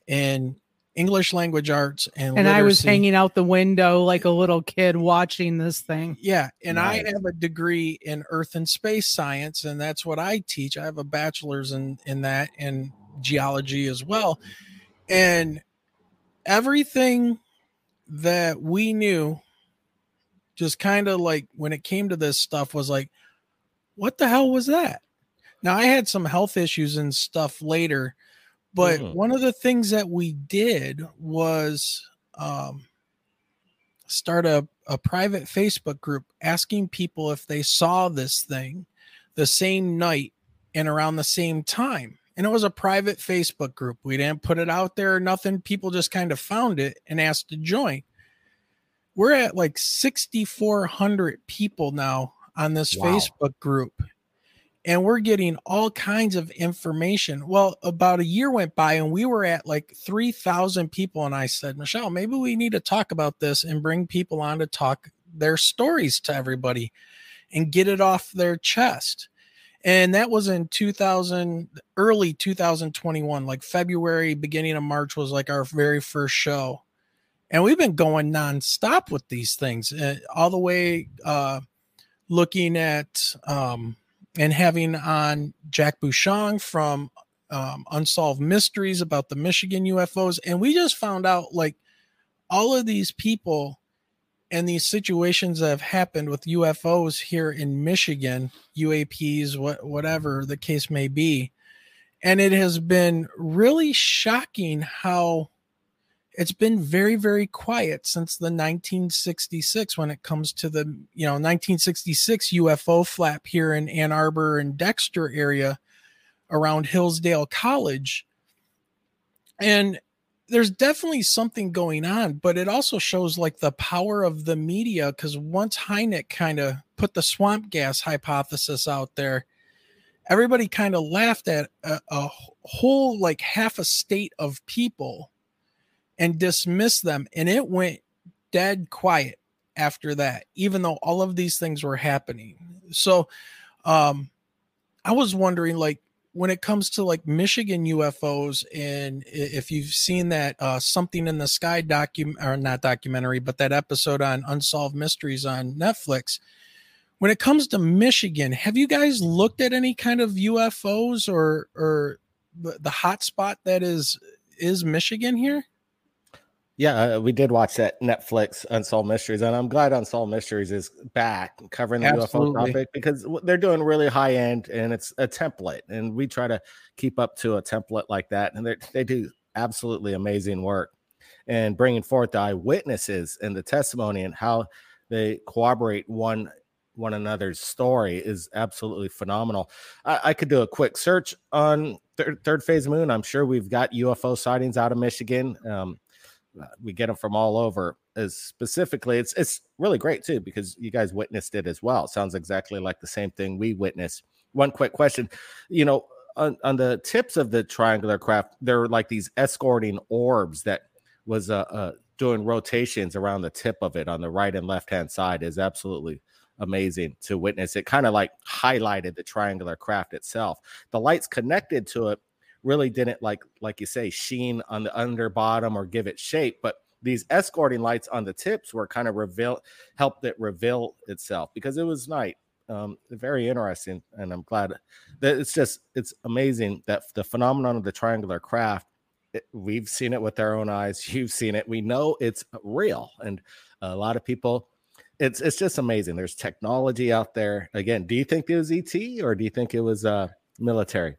in English language arts and and literacy. I was hanging out the window like a little kid watching this thing. Yeah, and nice. I have a degree in earth and space science and that's what I teach. I have a bachelor's in in that and geology as well. And everything that we knew just kind of like when it came to this stuff was like what the hell was that? Now I had some health issues and stuff later, but mm. one of the things that we did was um, start a, a private Facebook group asking people if they saw this thing the same night and around the same time. And it was a private Facebook group. We didn't put it out there or nothing. People just kind of found it and asked to join. We're at like 6,400 people now on this wow. Facebook group and we're getting all kinds of information. Well, about a year went by and we were at like 3,000 people. And I said, Michelle, maybe we need to talk about this and bring people on to talk their stories to everybody and get it off their chest. And that was in 2000, early 2021, like February, beginning of March was like our very first show. And we've been going nonstop with these things uh, all the way, uh, looking at, um, and having on Jack Bouchon from um, Unsolved Mysteries about the Michigan UFOs. And we just found out like all of these people and these situations that have happened with UFOs here in Michigan, UAPs, what, whatever the case may be. And it has been really shocking how it's been very very quiet since the 1966 when it comes to the you know 1966 UFO flap here in Ann Arbor and Dexter area around Hillsdale College. And there's definitely something going on but it also shows like the power of the media cuz once Hynek kind of put the swamp gas hypothesis out there everybody kind of laughed at a, a whole like half a state of people and dismissed them. And it went dead quiet after that, even though all of these things were happening. So um I was wondering like when it comes to like Michigan UFOs and if you've seen that uh something in the sky document or not documentary but that episode on unsolved mysteries on Netflix when it comes to Michigan have you guys looked at any kind of UFOs or or the, the hot spot that is is Michigan here yeah, uh, we did watch that Netflix Unsolved Mysteries, and I'm glad Unsolved Mysteries is back covering the Absolutely. UFO topic because they're doing really high end and it's a template, and we try to keep up to a template like that, and they do absolutely amazing work and bringing forth the eyewitnesses and the testimony and how they corroborate one one another's story is absolutely phenomenal. I, I could do a quick search on third, third phase moon. I'm sure we've got UFO sightings out of Michigan. Um, we get them from all over. As specifically, it's it's really great too because you guys witnessed it as well. Sounds exactly like the same thing we witnessed. One quick question, you know, on, on the tips of the triangular craft, there are like these escorting orbs that was uh, uh, doing rotations around the tip of it on the right and left hand side is absolutely amazing to witness. It kind of like highlighted the triangular craft itself. The lights connected to it really didn't like like you say sheen on the under bottom or give it shape, but these escorting lights on the tips were kind of reveal helped it reveal itself because it was night. Um, very interesting, and I'm glad that it's just it's amazing that the phenomenon of the triangular craft. We've seen it with our own eyes. You've seen it. We know it's real, and a lot of people it's it's just amazing. There's technology out there. Again, do you think it was ET or do you think it was uh military?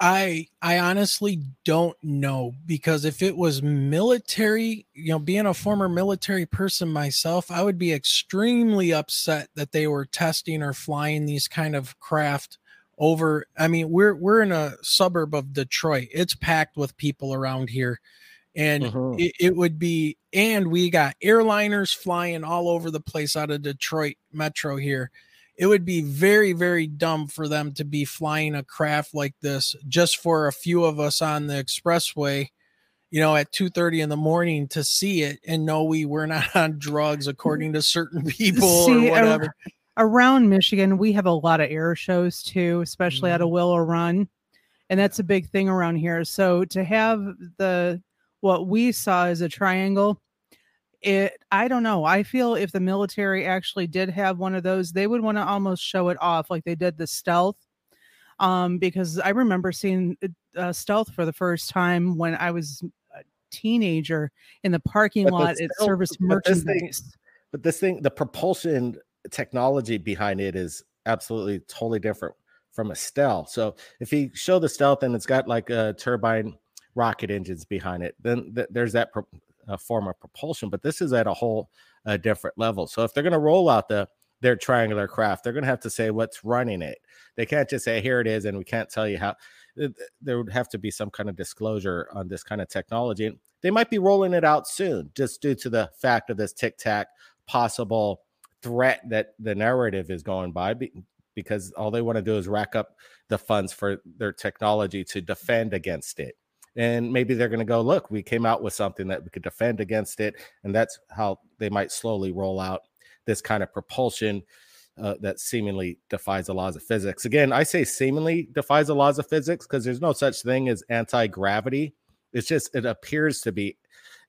I I honestly don't know because if it was military, you know, being a former military person myself, I would be extremely upset that they were testing or flying these kind of craft over I mean, we're we're in a suburb of Detroit. It's packed with people around here and uh-huh. it, it, would be and we got airliners flying all over the place out of detroit metro here it would be very very dumb for them to be flying a craft like this just for a few of us on the expressway you know at 2 30 in the morning to see it and know we were not on drugs according to certain people see, or whatever. around michigan we have a lot of air shows too especially mm-hmm. out of willow run and that's a big thing around here. So to have the what we saw as a triangle it i don't know i feel if the military actually did have one of those they would want to almost show it off like they did the stealth um because i remember seeing uh, stealth for the first time when i was a teenager in the parking but lot at service merchandise but this, thing, but this thing the propulsion technology behind it is absolutely totally different from a stealth so if you show the stealth and it's got like a turbine rocket engines behind it, then th- there's that pro- uh, form of propulsion. But this is at a whole uh, different level. So if they're going to roll out the their triangular craft, they're going to have to say what's running it. They can't just say here it is, and we can't tell you how. There would have to be some kind of disclosure on this kind of technology. They might be rolling it out soon, just due to the fact of this tic tac possible threat that the narrative is going by because all they want to do is rack up the funds for their technology to defend against it and maybe they're going to go look we came out with something that we could defend against it and that's how they might slowly roll out this kind of propulsion uh, that seemingly defies the laws of physics. Again i say seemingly defies the laws of physics because there's no such thing as anti-gravity. It's just it appears to be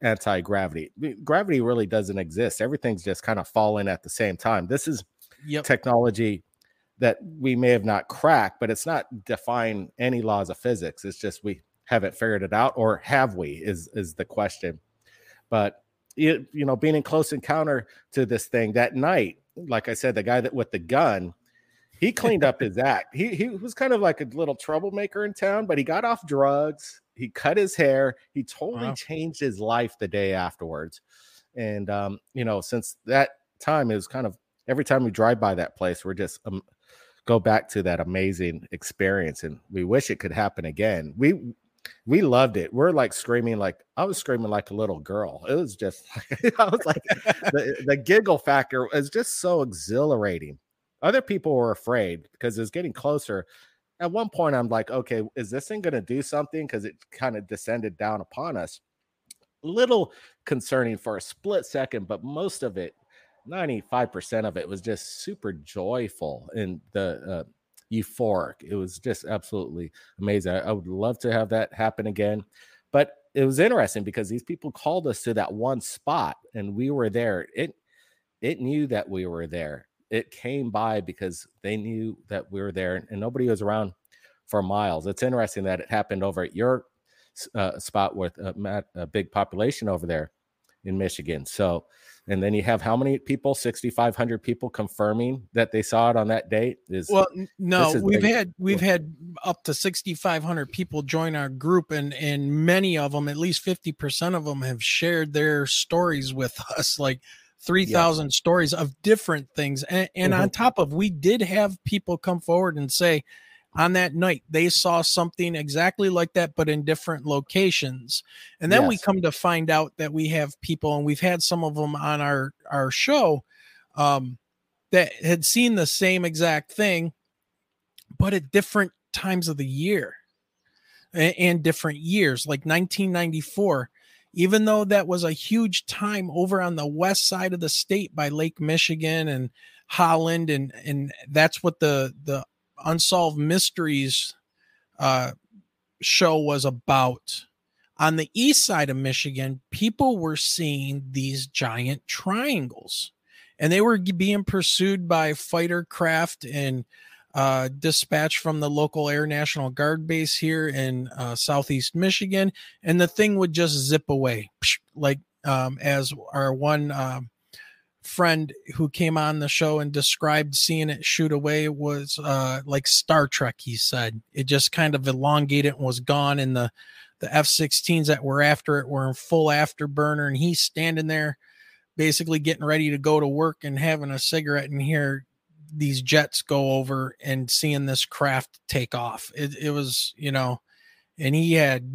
anti-gravity. Gravity really doesn't exist. Everything's just kind of falling at the same time. This is yep. technology that we may have not cracked but it's not defying any laws of physics. It's just we haven't figured it out, or have we? Is is the question. But you, you know, being in close encounter to this thing that night, like I said, the guy that with the gun, he cleaned up his act. He he was kind of like a little troublemaker in town, but he got off drugs. He cut his hair. He totally wow. changed his life the day afterwards. And um, you know, since that time, it was kind of every time we drive by that place, we're just um, go back to that amazing experience, and we wish it could happen again. We we loved it. We're like screaming, like I was screaming like a little girl. It was just, I was like, the, the giggle factor is just so exhilarating. Other people were afraid because it was getting closer. At one point, I'm like, okay, is this thing going to do something? Because it kind of descended down upon us. Little concerning for a split second, but most of it, 95% of it was just super joyful and the uh, euphoric. It was just absolutely amazing. I, I would love to have that happen again. But it was interesting because these people called us to that one spot and we were there. It it knew that we were there. It came by because they knew that we were there and nobody was around for miles. It's interesting that it happened over at your uh, spot with a, a big population over there in Michigan. So and then you have how many people 6500 people confirming that they saw it on that date is well no we've had we've had up to 6500 people join our group and and many of them at least 50% of them have shared their stories with us like 3,000 yes. stories of different things. And, and mm-hmm. on top of, we did have people come forward and say, on that night they saw something exactly like that but in different locations and then yes. we come to find out that we have people and we've had some of them on our our show um, that had seen the same exact thing but at different times of the year and, and different years like 1994 even though that was a huge time over on the west side of the state by Lake Michigan and Holland and and that's what the the unsolved mysteries uh, show was about. On the east side of Michigan, people were seeing these giant triangles, and they were being pursued by fighter craft and uh, dispatched from the local Air National Guard base here in uh, southeast Michigan, and the thing would just zip away, like um, as our one um, friend who came on the show and described seeing it shoot away was uh, like Star Trek. He said it just kind of elongated and was gone, and the the F-16s that were after it were in full afterburner, and he's standing there, basically getting ready to go to work and having a cigarette, and hear these jets go over and seeing this craft take off. It, it was, you know, and he had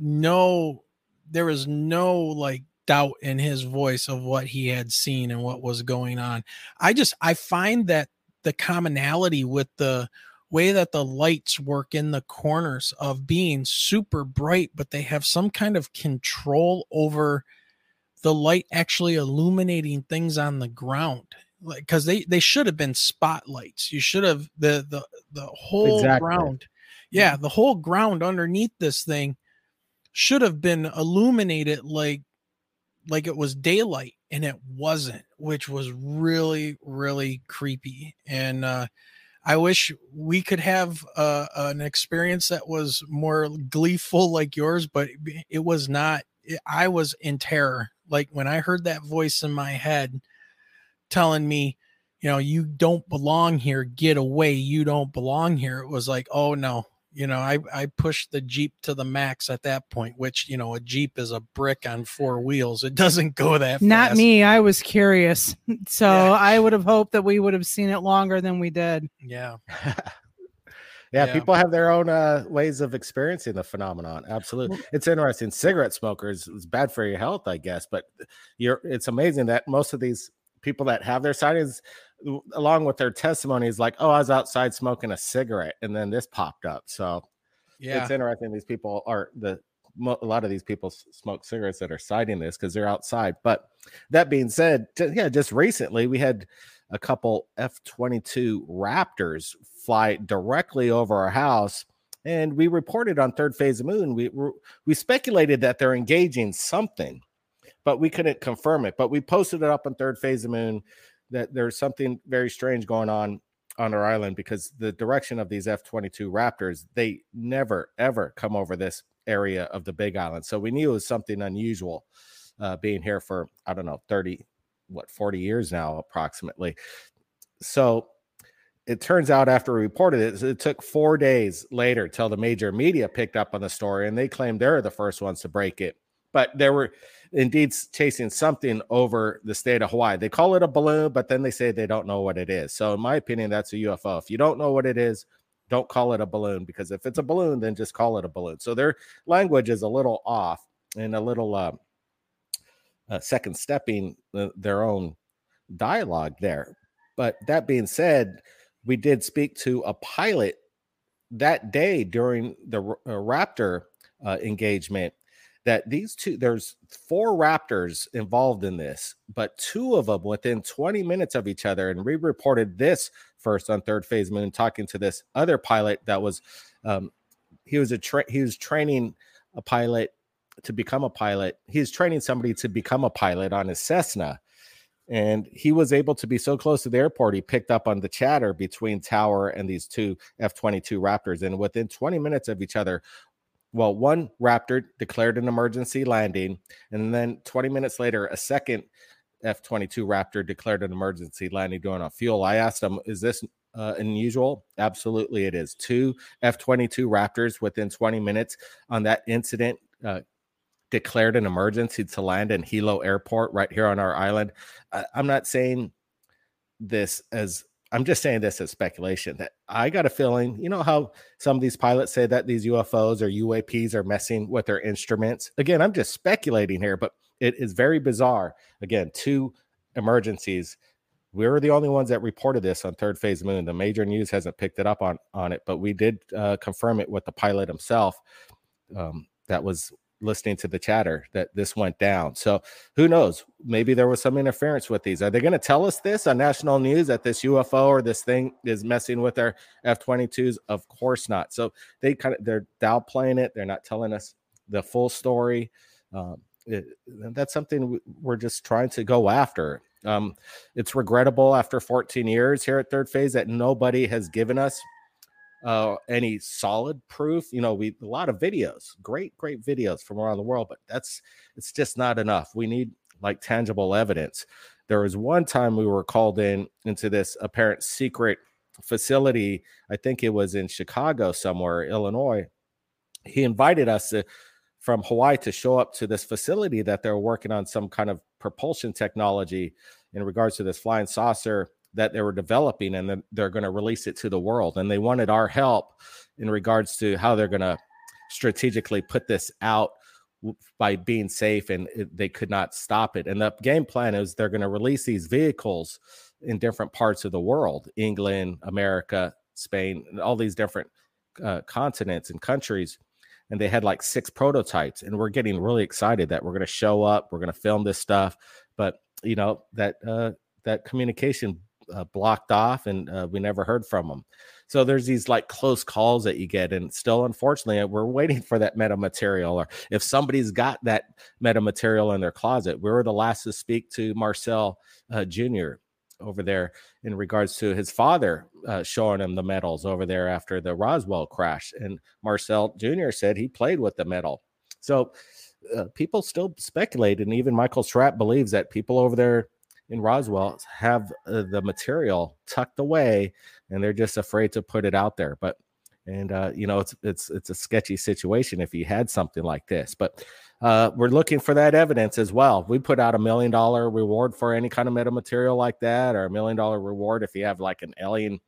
no, there was no like doubt in his voice of what he had seen and what was going on. I just I find that the commonality with the way that the lights work in the corners of being super bright, but they have some kind of control over the light actually illuminating things on the ground. Like because they they should have been spotlights. You should have the the the whole exactly. ground. Yeah, the whole ground underneath this thing should have been illuminated like like it was daylight and it wasn't which was really really creepy and uh i wish we could have uh, an experience that was more gleeful like yours but it was not i was in terror like when i heard that voice in my head telling me you know you don't belong here get away you don't belong here it was like oh no you know i i pushed the jeep to the max at that point which you know a jeep is a brick on four wheels it doesn't go that fast. not me i was curious so yeah. i would have hoped that we would have seen it longer than we did yeah yeah, yeah, people have their own uh, ways of experiencing the phenomenon. Absolutely, it's interesting. Cigarette smokers is bad for your health, I guess, but you're. It's amazing that most of these people that have their sightings along with their testimonies like oh i was outside smoking a cigarette and then this popped up. So yeah. it's interesting these people are the a lot of these people smoke cigarettes that are sighting this because they're outside. But that being said yeah just recently we had a couple f-22 raptors fly directly over our house and we reported on third phase of moon. We we speculated that they're engaging something but we couldn't confirm it. But we posted it up on third phase of moon that there's something very strange going on on our island because the direction of these F-22 Raptors, they never ever come over this area of the Big Island. So we knew it was something unusual uh, being here for I don't know 30 what 40 years now approximately. So it turns out after we reported it, it took four days later till the major media picked up on the story and they claimed they're the first ones to break it. But there were indeed chasing something over the state of Hawaii. They call it a balloon, but then they say they don't know what it is. So, in my opinion, that's a UFO. If you don't know what it is, don't call it a balloon because if it's a balloon, then just call it a balloon. So their language is a little off and a little uh, uh, second stepping their own dialogue there. But that being said, we did speak to a pilot that day during the uh, Raptor uh, engagement that these two there's four raptors involved in this but two of them within 20 minutes of each other and we reported this first on third phase moon talking to this other pilot that was um, he was a tra- he was training a pilot to become a pilot. He's training somebody to become a pilot on his cessna and he was able to be so close to the airport he picked up on the chatter between tower and these two f-22 raptors and within 20 minutes of each other well, one Raptor declared an emergency landing, and then 20 minutes later, a second F 22 Raptor declared an emergency landing going on fuel. I asked him, Is this uh, unusual? Absolutely, it is. Two F 22 Raptors within 20 minutes on that incident uh, declared an emergency to land in Hilo Airport right here on our island. I, I'm not saying this as I'm just saying this as speculation that I got a feeling, you know, how some of these pilots say that these UFOs or UAPs are messing with their instruments. Again, I'm just speculating here, but it is very bizarre. Again, two emergencies. We were the only ones that reported this on Third Phase Moon. The major news hasn't picked it up on on it, but we did uh, confirm it with the pilot himself. Um, that was listening to the chatter that this went down. So who knows? Maybe there was some interference with these. Are they going to tell us this on national news that this UFO or this thing is messing with our F-22s? Of course not. So they kind of they're downplaying it. They're not telling us the full story. Um, it, that's something we're just trying to go after. Um, it's regrettable after 14 years here at Third Phase that nobody has given us uh, any solid proof. You know, we a lot of videos, great, great videos from around the world, but that's it's just not enough. We need like tangible evidence. There was one time we were called in into this apparent secret facility. I think it was in Chicago somewhere, Illinois. He invited us to, from Hawaii to show up to this facility that they're working on some kind of propulsion technology in regards to this flying saucer that they were developing and they're going to release it to the world and they wanted our help in regards to how they're going to strategically put this out by being safe and they could not stop it. And the game plan is they're going to release these vehicles in different parts of the world england america spain all these different uh, continents and countries and they had like six prototypes and we're getting really excited that we're going to show up we're going to film this stuff but you know that uh, that communication uh, blocked off and uh, we never heard from them. So there's these like close calls that you get, and still, unfortunately, we're waiting for that meta material. Or if somebody's got that meta material in their closet, we were the last to speak to Marcel uh, Jr. over there in regards to his father uh, showing him the medals over there after the Roswell crash, and Marcel Jr. said he played with the medal. So uh, people still speculate, and even Michael Schratt believes that people over there in Roswell have uh, the material tucked away and they're just afraid to put it out there. But and uh, you know it's it's it's a sketchy situation if you had something like this. But uh, we're looking for that evidence as well. We put out a million dollar reward for any kind of meta material like that, or a million dollar reward if you have like an alien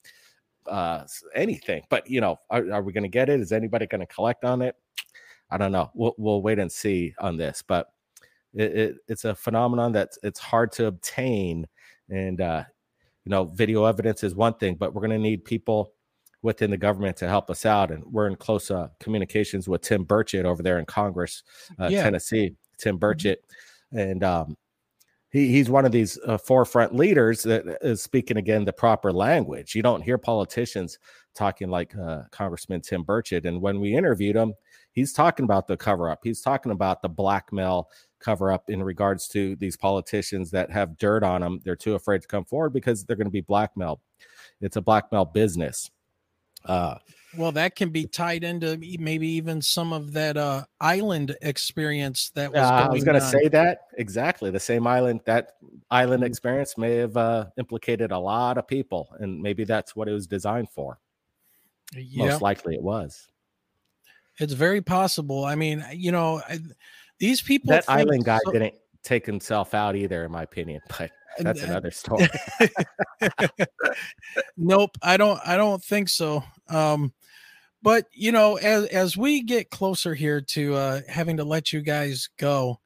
uh anything but you know are, are we going to get it is anybody going to collect on it i don't know we'll, we'll wait and see on this but it, it, it's a phenomenon that's it's hard to obtain, and uh, you know, video evidence is one thing, but we're going to need people within the government to help us out, and we're in close uh, communications with Tim Burchett over there in Congress, uh, yeah. Tennessee. Tim mm-hmm. Burchett, mm-hmm. and um, he, he's one of these uh, forefront leaders that is speaking again the proper language. You don't hear politicians talking like uh, Congressman Tim Burchett. And when we interviewed him, he's talking about the cover up. He's talking about the blackmail cover up in regards to these politicians that have dirt on them. They're too afraid to come forward because they're going to be blackmailed. It's a blackmail business. Uh, well, that can be tied into maybe even some of that uh, island experience that was. Uh, I was going to say that exactly the same island. That island mm-hmm. experience may have uh, implicated a lot of people, and maybe that's what it was designed for. Yep. Most likely, it was. It's very possible. I mean, you know, I, these people. That island guy so- didn't take himself out either, in my opinion. But that's another story. nope, I don't. I don't think so. Um, but you know, as as we get closer here to uh, having to let you guys go,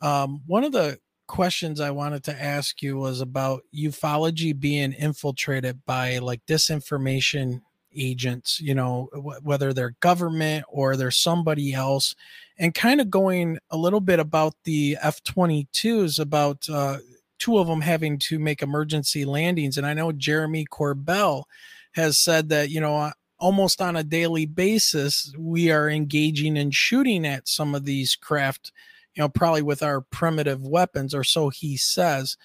um, one of the questions I wanted to ask you was about ufology being infiltrated by like disinformation agents, you know, w- whether they're government or they're somebody else, and kind of going a little bit about the F 22s, about uh, two of them having to make emergency landings. And I know Jeremy Corbell has said that, you know, uh, almost on a daily basis, we are engaging and shooting at some of these craft, you know, probably with our primitive weapons, or so he says.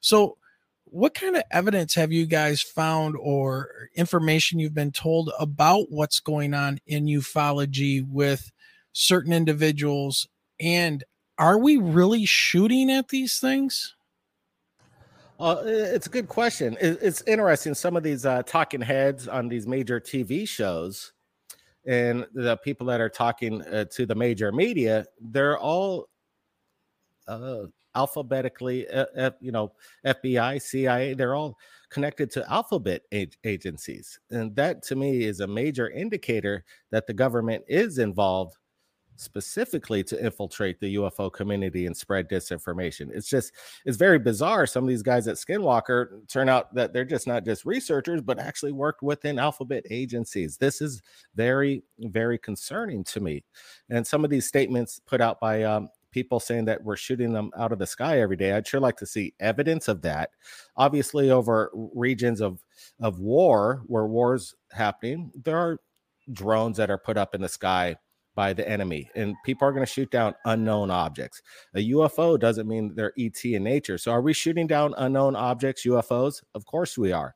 So, what kind of evidence have you guys found or information you've been told about what's going on in ufology with certain individuals? And are we really shooting at these things? Uh, it's a good question. It's interesting some of these uh, talking heads on these major tv shows and the people that are talking uh, to the major media they're all uh, alphabetically, uh, you know, FBI, CIA, they're all connected to alphabet ag- agencies. And that to me is a major indicator that the government is involved specifically to infiltrate the UFO community and spread disinformation. It's just it's very bizarre. Some of these guys at Skinwalker turn out that they're just not just researchers, but actually worked within alphabet agencies. This is very, very concerning to me. And some of these statements put out by um, people saying that we're shooting them out of the sky every day. I'd sure like to see evidence of that. Obviously, over regions of of war where wars happening, there are drones that are put up in the sky by the enemy and people are going to shoot down unknown objects a ufo doesn't mean they're et in nature so are we shooting down unknown objects ufos of course we are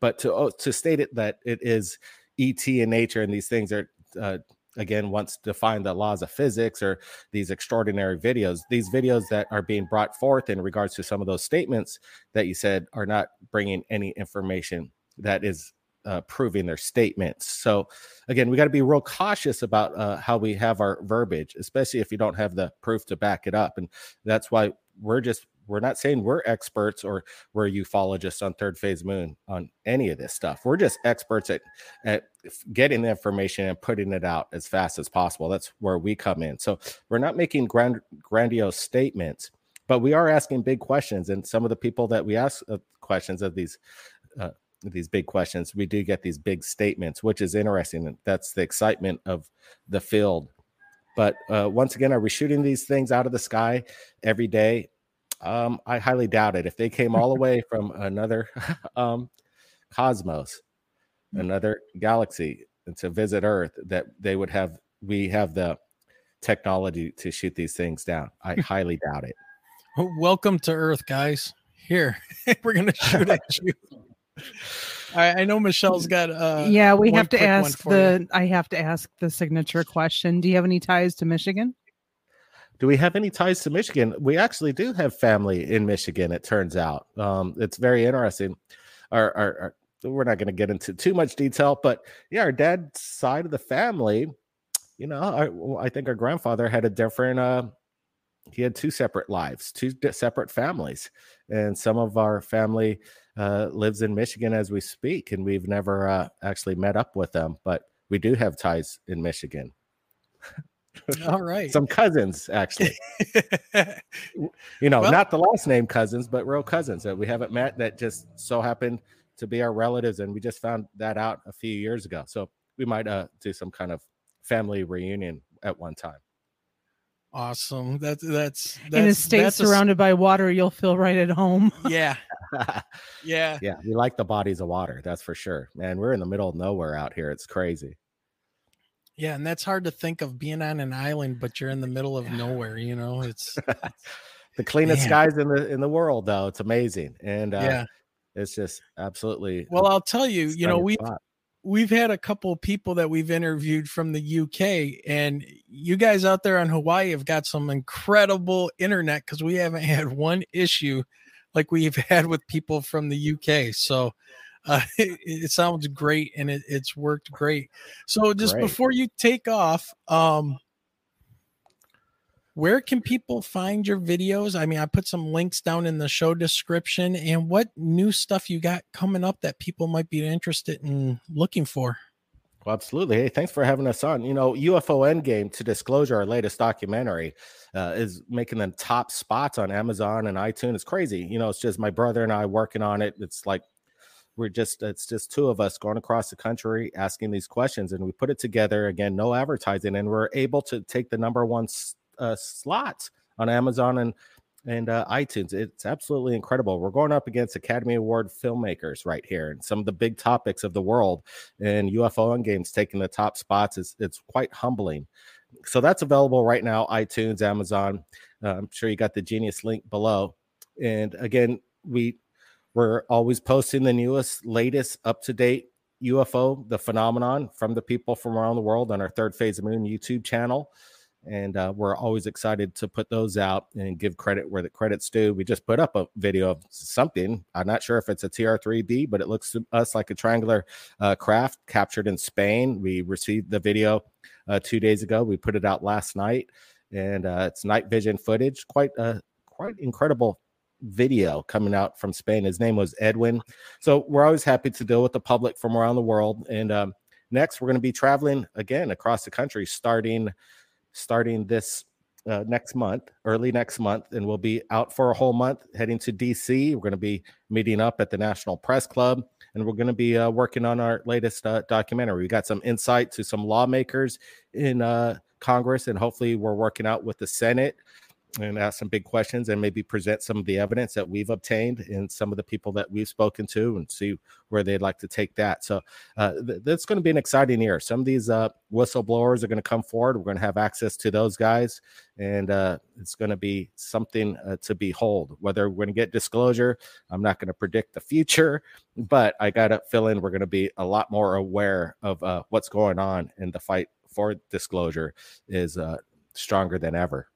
but to oh, to state it that it is et in nature and these things are uh, again once define the laws of physics or these extraordinary videos these videos that are being brought forth in regards to some of those statements that you said are not bringing any information that is uh, proving their statements. So, again, we got to be real cautious about uh, how we have our verbiage, especially if you don't have the proof to back it up. And that's why we're just we're not saying we're experts or we're ufologists on third phase moon on any of this stuff. We're just experts at at getting the information and putting it out as fast as possible. That's where we come in. So we're not making grand grandiose statements, but we are asking big questions. And some of the people that we ask uh, questions of these uh, these big questions, we do get these big statements, which is interesting. That's the excitement of the field. But uh, once again, are we shooting these things out of the sky every day? Um, I highly doubt it. If they came all the way from another um, cosmos, mm. another galaxy, to visit Earth, that they would have, we have the technology to shoot these things down. I highly doubt it. Welcome to Earth, guys. Here, we're going to shoot at you. I, I know Michelle's got. Uh, yeah, we have to ask the. You. I have to ask the signature question. Do you have any ties to Michigan? Do we have any ties to Michigan? We actually do have family in Michigan. It turns out um, it's very interesting. Our, our, our we're not going to get into too much detail, but yeah, our dad's side of the family. You know, our, I think our grandfather had a different. Uh, he had two separate lives, two separate families, and some of our family uh, lives in Michigan as we speak, and we've never uh, actually met up with them, but we do have ties in Michigan. All right. Some cousins, actually. you know, well, not the last name cousins, but real cousins that we haven't met that just so happened to be our relatives. And we just found that out a few years ago. So we might uh, do some kind of family reunion at one time. Awesome. That's that's, that's in a state surrounded a... by water, you'll feel right at home. yeah. yeah. Yeah. We like the bodies of water, that's for sure. Man, we're in the middle of nowhere out here. It's crazy. Yeah, and that's hard to think of being on an island, but you're in the middle of nowhere, you know. It's the cleanest man. skies in the in the world, though. It's amazing. And uh, yeah, it's just absolutely well, I'll tell you, you know, we we've had a couple people that we've interviewed from the UK, and you guys out there on Hawaii have got some incredible internet because we haven't had one issue like we've had with people from the UK. So uh, it, it, sounds great and it, it's worked great. So just great. before you take off, um, where can people find your videos? I mean, I put some links down in the show description and what new stuff you got coming up that people might be interested in looking for. Well, absolutely. Hey, thanks for having us on. You know, UFO Endgame to disclosure, our latest documentary, uh, is making the top spots on Amazon and iTunes. It's crazy. You know, it's just my brother and I working on it. It's like we're just it's just two of us going across the country asking these questions, and we put it together again, no advertising, and we're able to take the number one uh, slots on Amazon and and uh, iTunes. It's absolutely incredible. We're going up against Academy Award filmmakers right here, and some of the big topics of the world. And UFO Endgame's taking the top spots. It's it's quite humbling. So that's available right now. iTunes, Amazon. Uh, I'm sure you got the Genius link below. And again, we we're always posting the newest, latest, up to date UFO, the phenomenon from the people from around the world on our Third Phase of Moon YouTube channel and uh, we're always excited to put those out and give credit where the credit's due. We just put up a video of something. I'm not sure if it's a TR3B, but it looks to us like a triangular uh, craft captured in Spain. We received the video uh, two days ago. We put it out last night, and uh, it's night vision footage. Quite a quite incredible video coming out from Spain. His name was Edwin. So we're always happy to deal with the public from around the world. And um, next, we're going to be traveling again across the country, starting starting this uh, next month, early next month, and we'll be out for a whole month, heading to DC. We're going to be meeting up at the National Press Club, and we're going to be uh, working on our latest uh, documentary. We got some insight to some lawmakers in uh, Congress, and hopefully, we're working out with the Senate and ask some big questions and maybe present some of the evidence that we've obtained and some of the people that we've spoken to and see where they'd like to take that. So uh, th- that's going to be an exciting year. Some of these uh, whistleblowers are going to come forward. We're going to have access to those guys, and uh, it's going to be something uh, to behold. Whether we're going to get disclosure, I'm not going to predict the future, but I got a feeling we're going to be a lot more aware of uh, what's going on in the fight for disclosure is uh, stronger than ever.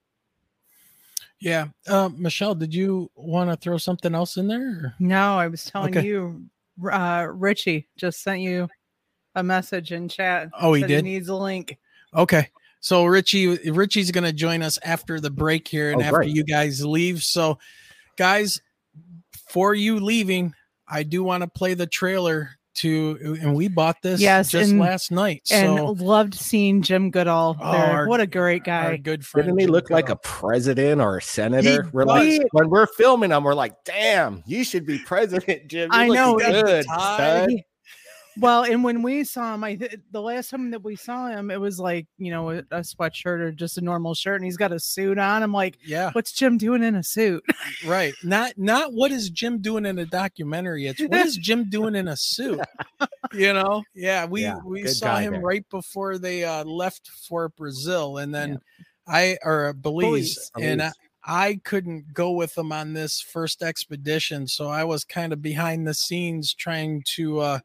Yeah. Uh, Michelle, did you want to throw something else in there? No, I was telling Okay. you, uh, Richie just sent you a message in chat. Oh, he said did? needs a link. Okay. So Richie Richie's going to join us after the break here and Oh, after great. you guys leave. So guys, for you leaving, I do want to play the trailer to and we bought this Yes, just and- last night. And so loved seeing Jim Goodall Oh, there. our- what a great our guy. good friend Didn't he Jim look like a president or a senator? we're like does. when we're filming them, we're like, "Damn, you should be president, Jim." I You're know, looking he Well, and when we saw him, I th- the last time that we saw him, it was like you know a, a sweatshirt or just a normal shirt, and he's got a suit on. I'm like, Yeah, what's Jim doing in a suit? right. Not not what is Jim doing in a documentary? It's what is Jim doing in a suit? You know? Yeah, we Yeah, we saw him there. right before they uh, left for Brazil, and then I or Belize, Belize. and I, I couldn't go with them on this first expedition, so I was kind of behind the scenes trying to uh,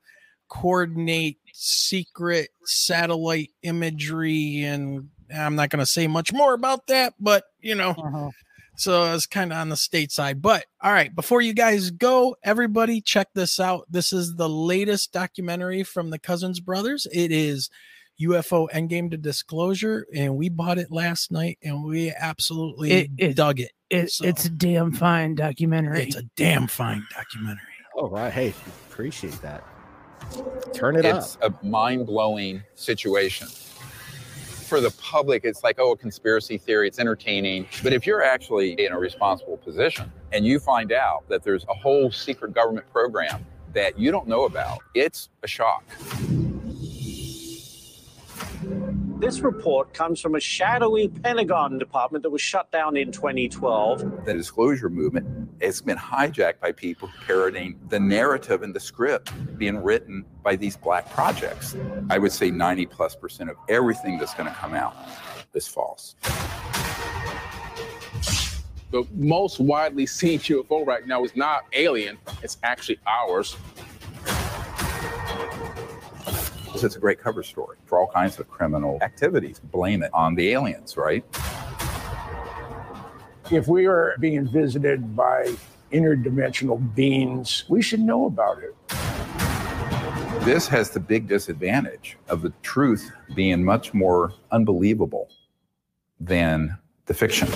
coordinate secret satellite imagery, and I'm not going to say much more about that, but you know. Uh-huh. So I was kind of on the state side. But all right, before you guys go, everybody check this out. This is the latest documentary from the Cousins brothers. It is UFO Endgame to Disclosure, and we bought it last night and we absolutely It- it- dug it. It, So- It's a damn fine documentary. It's a damn fine documentary. All right, hey, appreciate that. Turn it it's up. a mind-blowing situation for the public it's like oh a conspiracy theory it's entertaining but if you're actually in a responsible position and you find out that there's a whole secret government program that you don't know about it's a shock This report comes from a shadowy Pentagon department that was shut down in 2012. the disclosure movement has been hijacked by people parroting the narrative and the script being written by these black projects i would say 90 plus percent of everything that's going to come out is false the most widely seen UFO right now is not alien, it's actually ours. It's a great cover story for all kinds of criminal activities. Blame it on the aliens, right? If we are being visited by interdimensional beings, we should know about it. This has the big disadvantage of the truth being much more unbelievable than the fiction.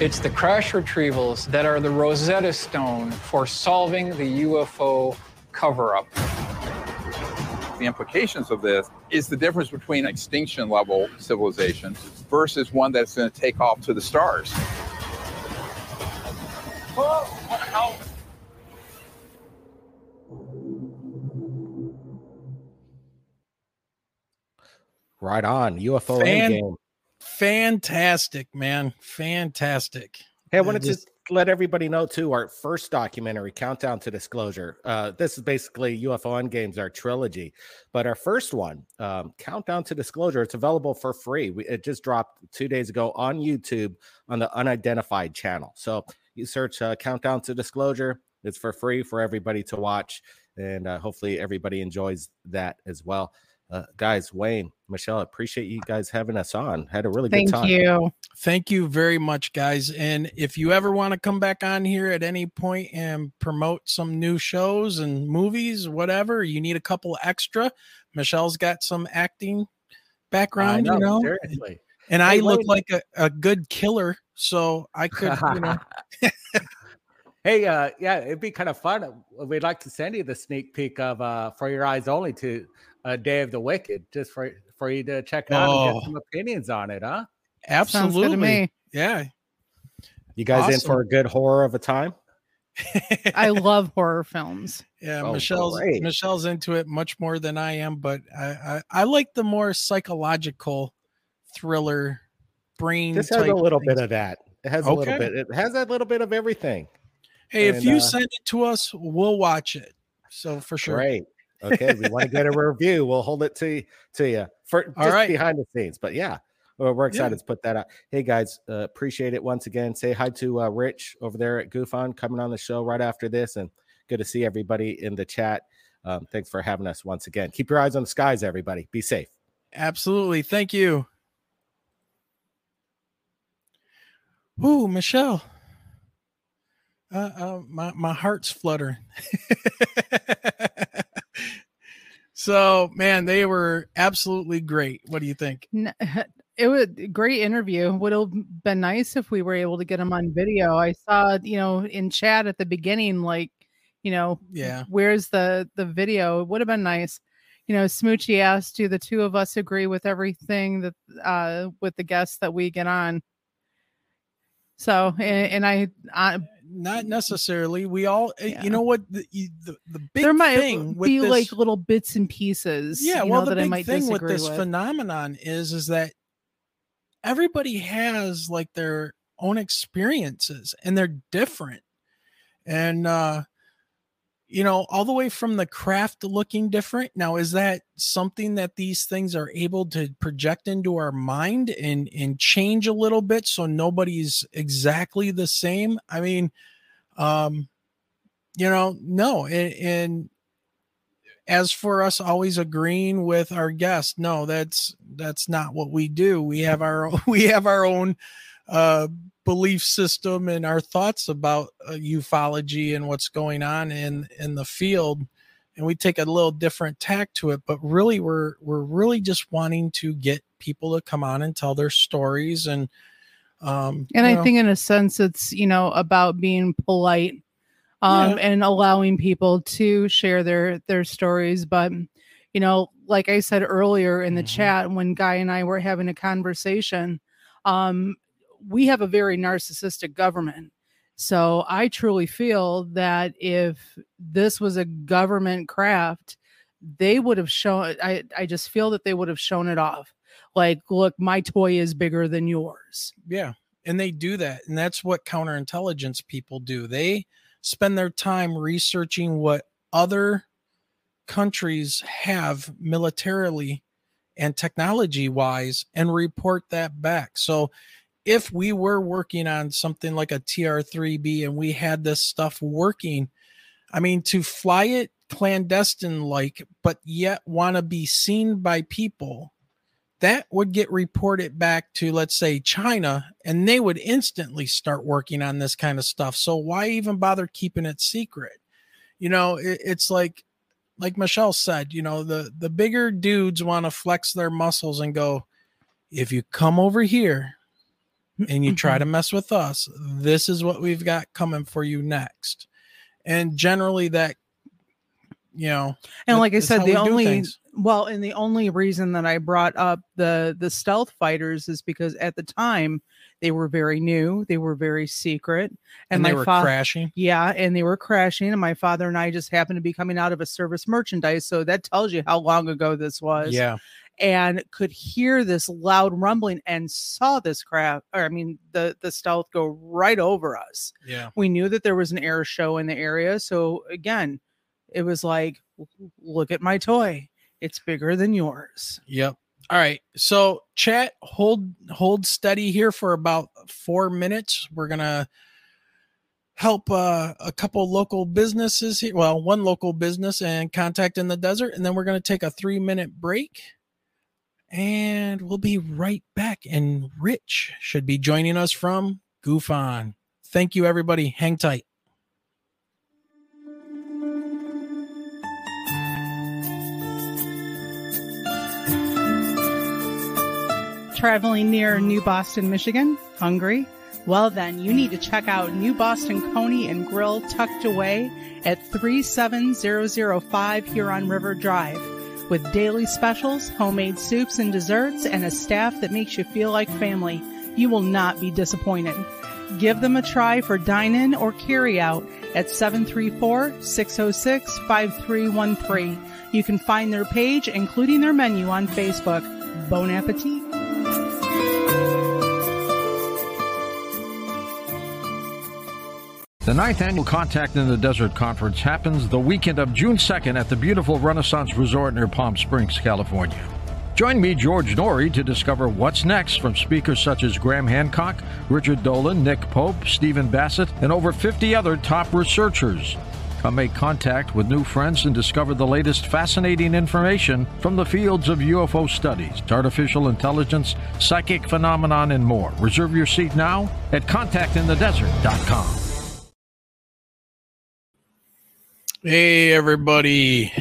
It's the crash retrievals that are the Rosetta Stone for solving the UFO cover up. The implications of this is the difference between extinction level civilization versus one that's going to take off to the stars. Right on. UFO Fan- Endgame. Fantastic, man. Fantastic. Hey, I wanted just- to let everybody know too. Our first documentary, Countdown to Disclosure. Uh, this is basically UFO Endgames, our trilogy. But our first one, um, Countdown to Disclosure, it's available for free. We, it just dropped two days ago on YouTube on the Unidentified channel. So you search uh, Countdown to Disclosure. It's for free for everybody to watch, and uh, hopefully everybody enjoys that as well. Uh, guys, Wayne, Michelle, appreciate you guys having us on. Had a really Thank good time. Thank you. Thank you very much, guys. And if you ever want to come back on here at any point and promote some new shows and movies, whatever, you need a couple extra. Michelle's got some acting I background, you know. seriously. and I Hey, look like a, a good killer, so I could, you know. Hey, uh, yeah, it'd be kind of fun. We'd like to send you the sneak peek of uh, For Your Eyes Only to uh, Day of the Wicked, just for for you to check it out and Oh. get some opinions on it, huh? Sounds good to Absolutely. me. Yeah. You guys in for a good horror of a time? I love horror films. Yeah, Oh, Michelle's great. Michelle's into it much more than I am, but I I, I like the more psychological thriller brain. This has a little bit of that. It has a little bit. It has a little bit of everything. Hey, if you uh, send it to us, we'll watch it. So for sure. Great. Okay, we want to get a review. We'll hold it to to you for just right. behind the scenes. But yeah, we're, we're excited Yeah. to put that out. Hey guys, uh, appreciate it once again. Say hi to uh, Rich over there at Goofon coming on the show right after this, and good to see everybody in the chat. Um, thanks for having us once again. Keep your eyes on the skies, everybody. Be safe. Absolutely. Thank you. Ooh, Michelle. Uh, uh, my my heart's fluttering. so, man, they were absolutely great. What do you think? It was a great interview. Would have been nice if we were able to get them on video. I saw, you know, in chat at the beginning, like, you know, Yeah. where's the the video? It would have been nice. You know, Smoochie asked, do the two of us agree with everything that uh with the guests that we get on? So, and, and I, I Not necessarily. We all, uh, Yeah. you know what? The, the, the big there might thing with be this, like little bits and pieces. yeah well know, the that I big might thing with this phenomenon is is that everybody has like their own experiences and they're different and uh you know all the way from the craft looking different now is that something that these things are able to project into our mind and and change a little bit so nobody's exactly the same? I mean um you know no and, and as for us always agreeing with our guests no that's that's not what we do. We have our we have our own uh belief system and our thoughts about uh, ufology and what's going on in in the field and we take a little different tack to it but really we're we're really just wanting to get people to come on and tell their stories and um and I know, think in a sense it's you know about being polite um and allowing people to share their their stories but you know like I said earlier in the Mhm. chat when Guy and I were having a conversation um we have a very narcissistic government so I truly feel that if this was a government craft they would have shown I I just feel that they would have shown it off like look my toy is bigger than yours Yeah. And they do that. And that's what counterintelligence people do. They spend their time researching what other countries have militarily and technology wise and report that back. So if we were working on something like a TR3B and we had this stuff working, I mean, to fly it clandestine like, but yet want to be seen by people that would get reported back to let's say China and they would instantly start working on this kind of stuff. So why even bother keeping it secret? You know, it, it's like like Michelle said, you know, the the bigger dudes want to flex their muscles and go if you come over here and you try mm-hmm. to mess with us, this is what we've got coming for you next. And generally that you know, and like I said, the only well, and the only reason that I brought up the the stealth fighters is because at the time they were very new, they were very secret, and, and, they were father, crashing. yeah, and they were crashing, and my father and I just happened to be coming out of a service merchandise, so that tells you how long ago this was. Yeah. And could hear this loud rumbling and saw this craft, or I mean, the the stealth go right over us Yeah. we knew that there was an air show in the area so again it was like look at my toy it's bigger than yours Yep. All right. So chat, hold hold steady here for about four minutes. We're gonna help uh, a couple local businesses here. Well, one local business and contact in the desert, and then we're gonna take a three minute break. And we'll be right back. And Rich should be joining us from Goof On. Thank you, everybody. Hang tight. Traveling near New Boston, Michigan? Hungry? Well, then you need to check out New Boston Coney and Grill tucked away at 37005 Huron River Drive. With daily specials, homemade soups and desserts, and a staff that makes you feel like family, you will not be disappointed. Give them a try for dine in or carry out at 734 606 5313. You can find their page, including their menu, on Facebook. Bon appetit! The ninth annual Contact in the Desert Conference happens the weekend of June 2nd at the beautiful Renaissance Resort near Palm Springs, California. Join me, George Noory, to discover what's next from speakers such as Graham Hancock, Richard Dolan, Nick Pope, Stephen Bassett, and over 50 other top researchers. Come make contact with new friends and discover the latest fascinating information from the fields of UFO studies, artificial intelligence, psychic phenomenon, and more. Reserve your seat now at contactinthedesert.com. Hey, everybody.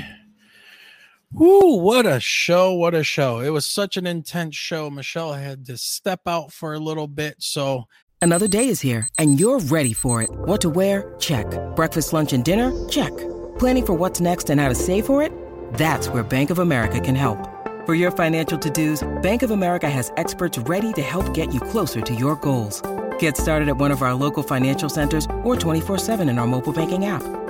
Woo, what a show. What a show. It was such an intense show. Michelle had to step out for a little bit. So, Another day is here, and you're ready for it. What to wear? Check. Breakfast, lunch, and dinner? Check. Planning for what's next and how to save for it? That's where Bank of America can help. For your financial to dos, Bank of America has experts ready to help get you closer to your goals. Get started at one of our local financial centers or 24-7 in our mobile banking app.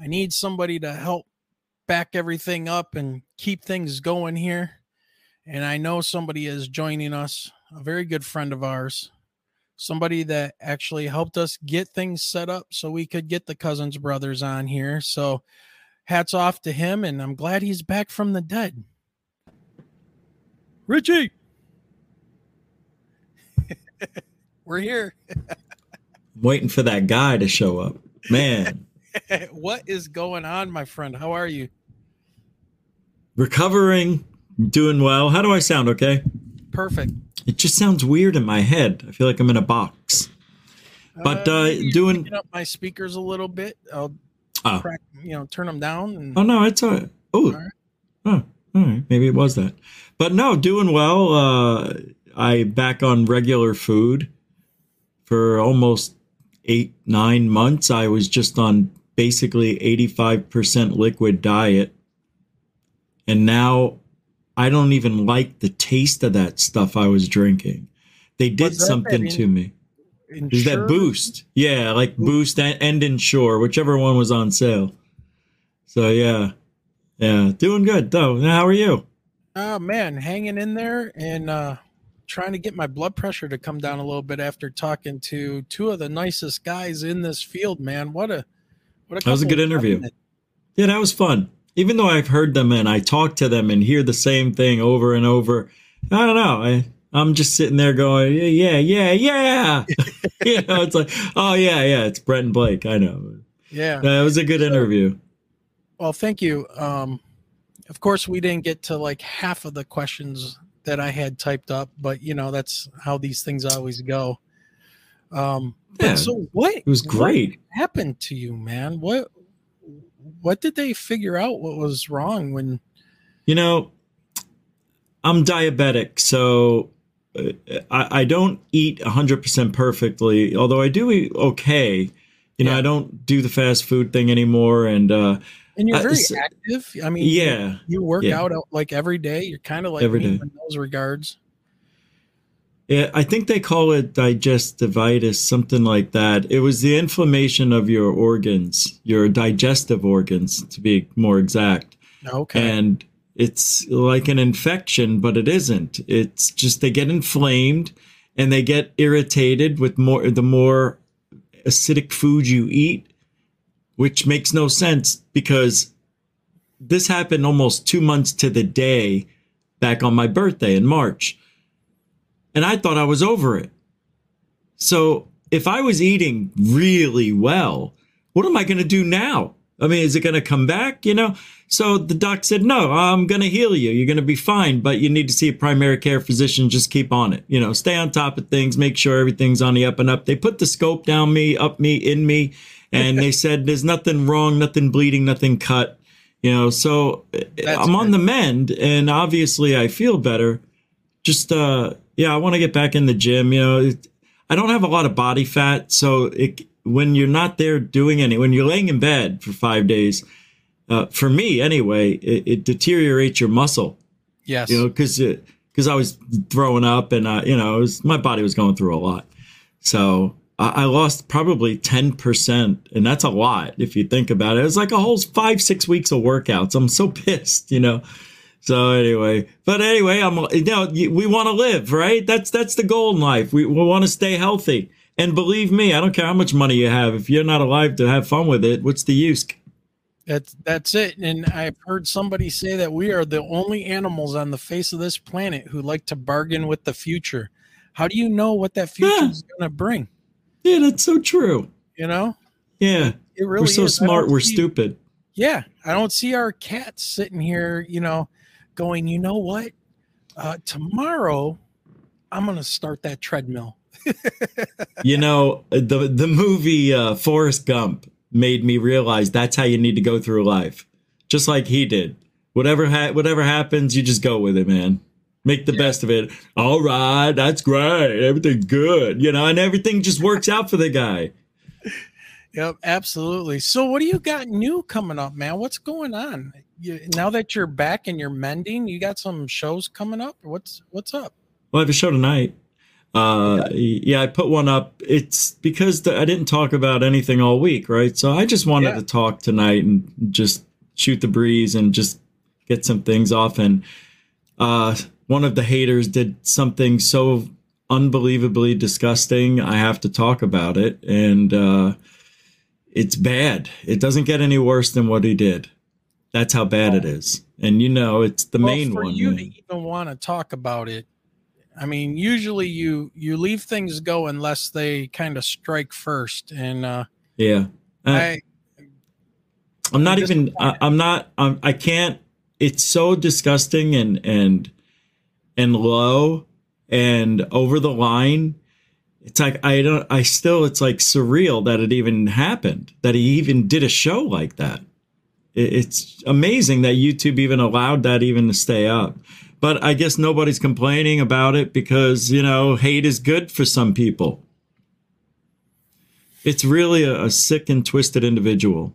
I need somebody to help back everything up and keep things going here. And I know somebody is joining us, a very good friend of ours, somebody that actually helped us get things set up so we could get the Cousins brothers on here. So hats off to him. And I'm glad he's back from the dead. Richie, we're here. waiting for that guy to show up. Man, what is going on, my friend? How are you? recovering, doing well. How do I sound? Okay. Perfect. It just sounds weird in my head. I feel like I'm in a box. But uh, you're doing. up my speakers a little bit. I'll Oh. crack, you know, turn them down. And, Oh no, it's all right. Oh, oh, all right. Maybe it was that. But no, doing well. Uh, I back on regular food for almost eight nine months. I was just on basically eighty five percent liquid diet, and now I don't even like the taste of that stuff I was drinking. They did something to me. Is that Boost? Yeah, like Boost and, and Ensure, whichever one was on sale. So yeah, yeah, doing good though. Now, How are you? Oh man, hanging in there and uh trying to get my blood pressure to come down a little bit after talking to two of the nicest guys in this field, man. What a That was a good interview. gentlemen. Yeah, that was fun. Even though I've heard them and I talk to them and hear the same thing over and over, I don't know. I I'm just sitting there going, yeah, yeah, yeah, yeah. you know, it's like, oh yeah, yeah, it's Brent and Blake. I know. Yeah. That was a good interview. Well, thank you. Um of course we didn't get to like half of the questions that I had typed up, but you know, that's how these things always go. Um Yeah, so what it was great. happened to you, man? What what did they figure out what was wrong when You know, I'm diabetic, so uh, I, I don't eat 100% perfectly, although I do eat okay. You know, I don't do the fast food thing anymore. And, uh, And you're uh, very s- active. I mean, yeah, you work yeah. out uh, like every day. You're kind of like Every day. in those regards. Yeah, I think they call it digestivitis, something like that. It was the inflammation of your organs, your digestive organs, to be more exact. Okay. And it's like an infection, but it isn't. It's just they get inflamed and they get irritated with more the more acidic food you eat, which makes no sense because this happened almost two months to the day back on my birthday in March. And I thought I was over it. So if I was eating really well, what am I going to do now? I mean, is it going to come back? You know? So the doc said, no, I'm going to heal you. You're going to be fine, but you need to see a primary care physician. Just keep on it. You know, stay on top of things, make sure everything's on the up and up. They put the scope down me, up me, in me, and they said, there's nothing wrong, nothing bleeding, nothing cut. You know, so I'm on the mend and obviously I feel better. Just, uh, yeah, I want to get back in the gym. You know, it, I don't have a lot of body fat. So it, when you're not there doing any, when you're laying in bed for five days, uh, for me anyway, it, it deteriorates your muscle. Yes. You know, because because I was throwing up and uh, you know, it was, my body was going through a lot. So I, I lost probably ten percent, and that's a lot if you think about it. It was like a whole five six weeks of workouts. I'm so pissed, you know. So anyway, but anyway, I'm you know we want to live, right? That's that's the goal in life. We, we want to stay healthy. And believe me, I don't care how much money you have. If you're not alive to have fun with it, what's the use? That's that's it. And I've heard somebody say that we are the only animals on the face of this planet who like to bargain with the future. How do you know what that future is going to bring? Yeah, that's so true. You know? Yeah, It really we're so is. Smart. We're see- stupid. Yeah, I don't see our cats sitting here, you know, going, you know what? Uh, tomorrow, I'm going to start that treadmill. you know the the movie uh, Forrest Gump made me realize that's how you need to go through life, just like he did. Whatever ha- whatever happens, you just go with it, man. Make the best of it. All right, that's great. Everything's good, you know, and everything just works out for the guy. Yep, absolutely. So, what do you got new coming up, man? What's going on? You, now that you're back and you're mending, you got some shows coming up. What's what's up? Well, I have a show tonight. Uh, yeah, I put one up. It's because the, I didn't talk about anything all week, right? So I just wanted Yeah. to talk tonight and just shoot the breeze and just get some things off. And uh, one of the haters did something so unbelievably disgusting. I have to talk about it, and uh, it's bad. It doesn't get any worse than what he did. That's how bad it is. And you know, it's the Well, main for one. you to even want to talk about it, I mean, usually you you leave things go unless they kind of strike first. And uh, Yeah. Uh, I I'm not even. I, I'm not. I'm, I can't. It's so disgusting and and and low and over the line. It's like I don't. I still. It's like surreal that it even happened. That he even did a show like that. It, it's amazing that YouTube even allowed that even to stay up. But I guess nobody's complaining about it because you know hate is good for some people. It's really a, a sick and twisted individual.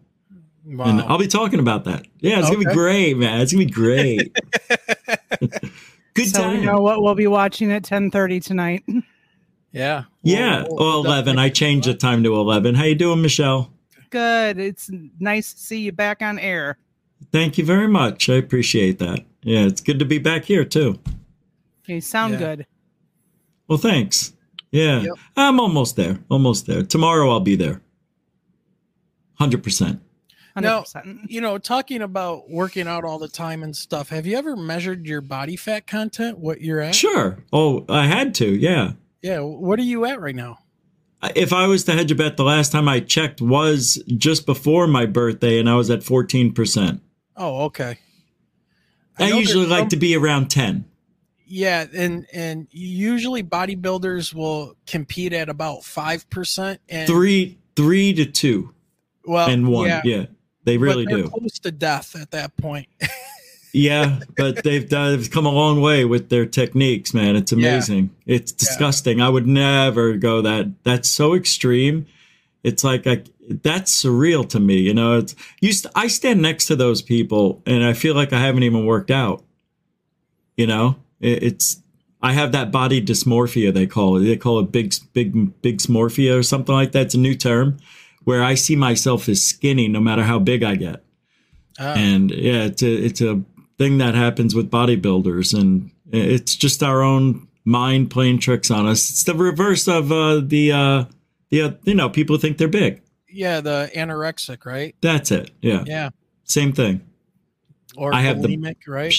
And I'll be talking about that. Yeah, it's gonna be great, man. It's gonna be great. Good so time. we know what we'll be watching at 10:30 tonight. yeah. yeah. Oh, 11. I changed the time to 11. How you doing, Michelle? Good. It's nice to see you back on air. Thank you very much. I appreciate that. Yeah, it's good to be back here too. You sound Yeah. good. Well, thanks. Yeah. I'm almost there. Almost there. Tomorrow I'll be there. 100%. Now, you know, talking about working out all the time and stuff. Have you ever measured your body fat content? What you're at? Sure. Oh, I had to. Yeah. Yeah. What are you at right now? If I was to hedge a bet, the last time I checked was just before my birthday and I was at 14%. Oh, okay. I, know usually like some- to be around 10. Yeah, and and usually bodybuilders will compete at about five percent. And Three, three to two, well, and one. Yeah, they but really they're do. close to death at that point. yeah, but they've done, they've come a long way with their techniques, man. It's Yeah. amazing. It's disgusting. I would never go that. That's so extreme. It's like I, that's surreal to me. You know, it's you. I stand next to those people, and I feel like I haven't even worked out. You know, it, it's I have that body dysmorphia. They call it. They call it big, big, big smorphia or something like that. It's a new term where I see myself as skinny no matter how big I get. Ah. And yeah, it's a it's a thing that happens with bodybuilders, and it's just our own mind playing tricks on us. It's the reverse of uh, the uh, the uh, you know people think they're big. Yeah, the anorexic, right? That's it. Yeah. Yeah. Same thing. Or I have the- bulimic, right?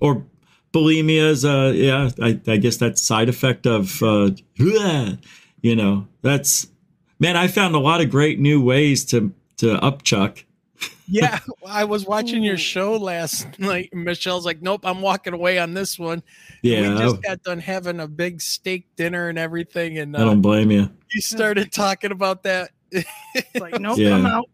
Or bulimia is uh yeah, I, I guess that's side effect of uh you know, that's man, I found a lot of great new ways to to upchuck. Yeah, I was watching your show last night. Michelle's like, "Nope, I'm walking away on this one." Yeah, we just got done having a big steak dinner and everything, and I uh, don't blame you. you started talking about that. like, nope, Yeah. I'm out.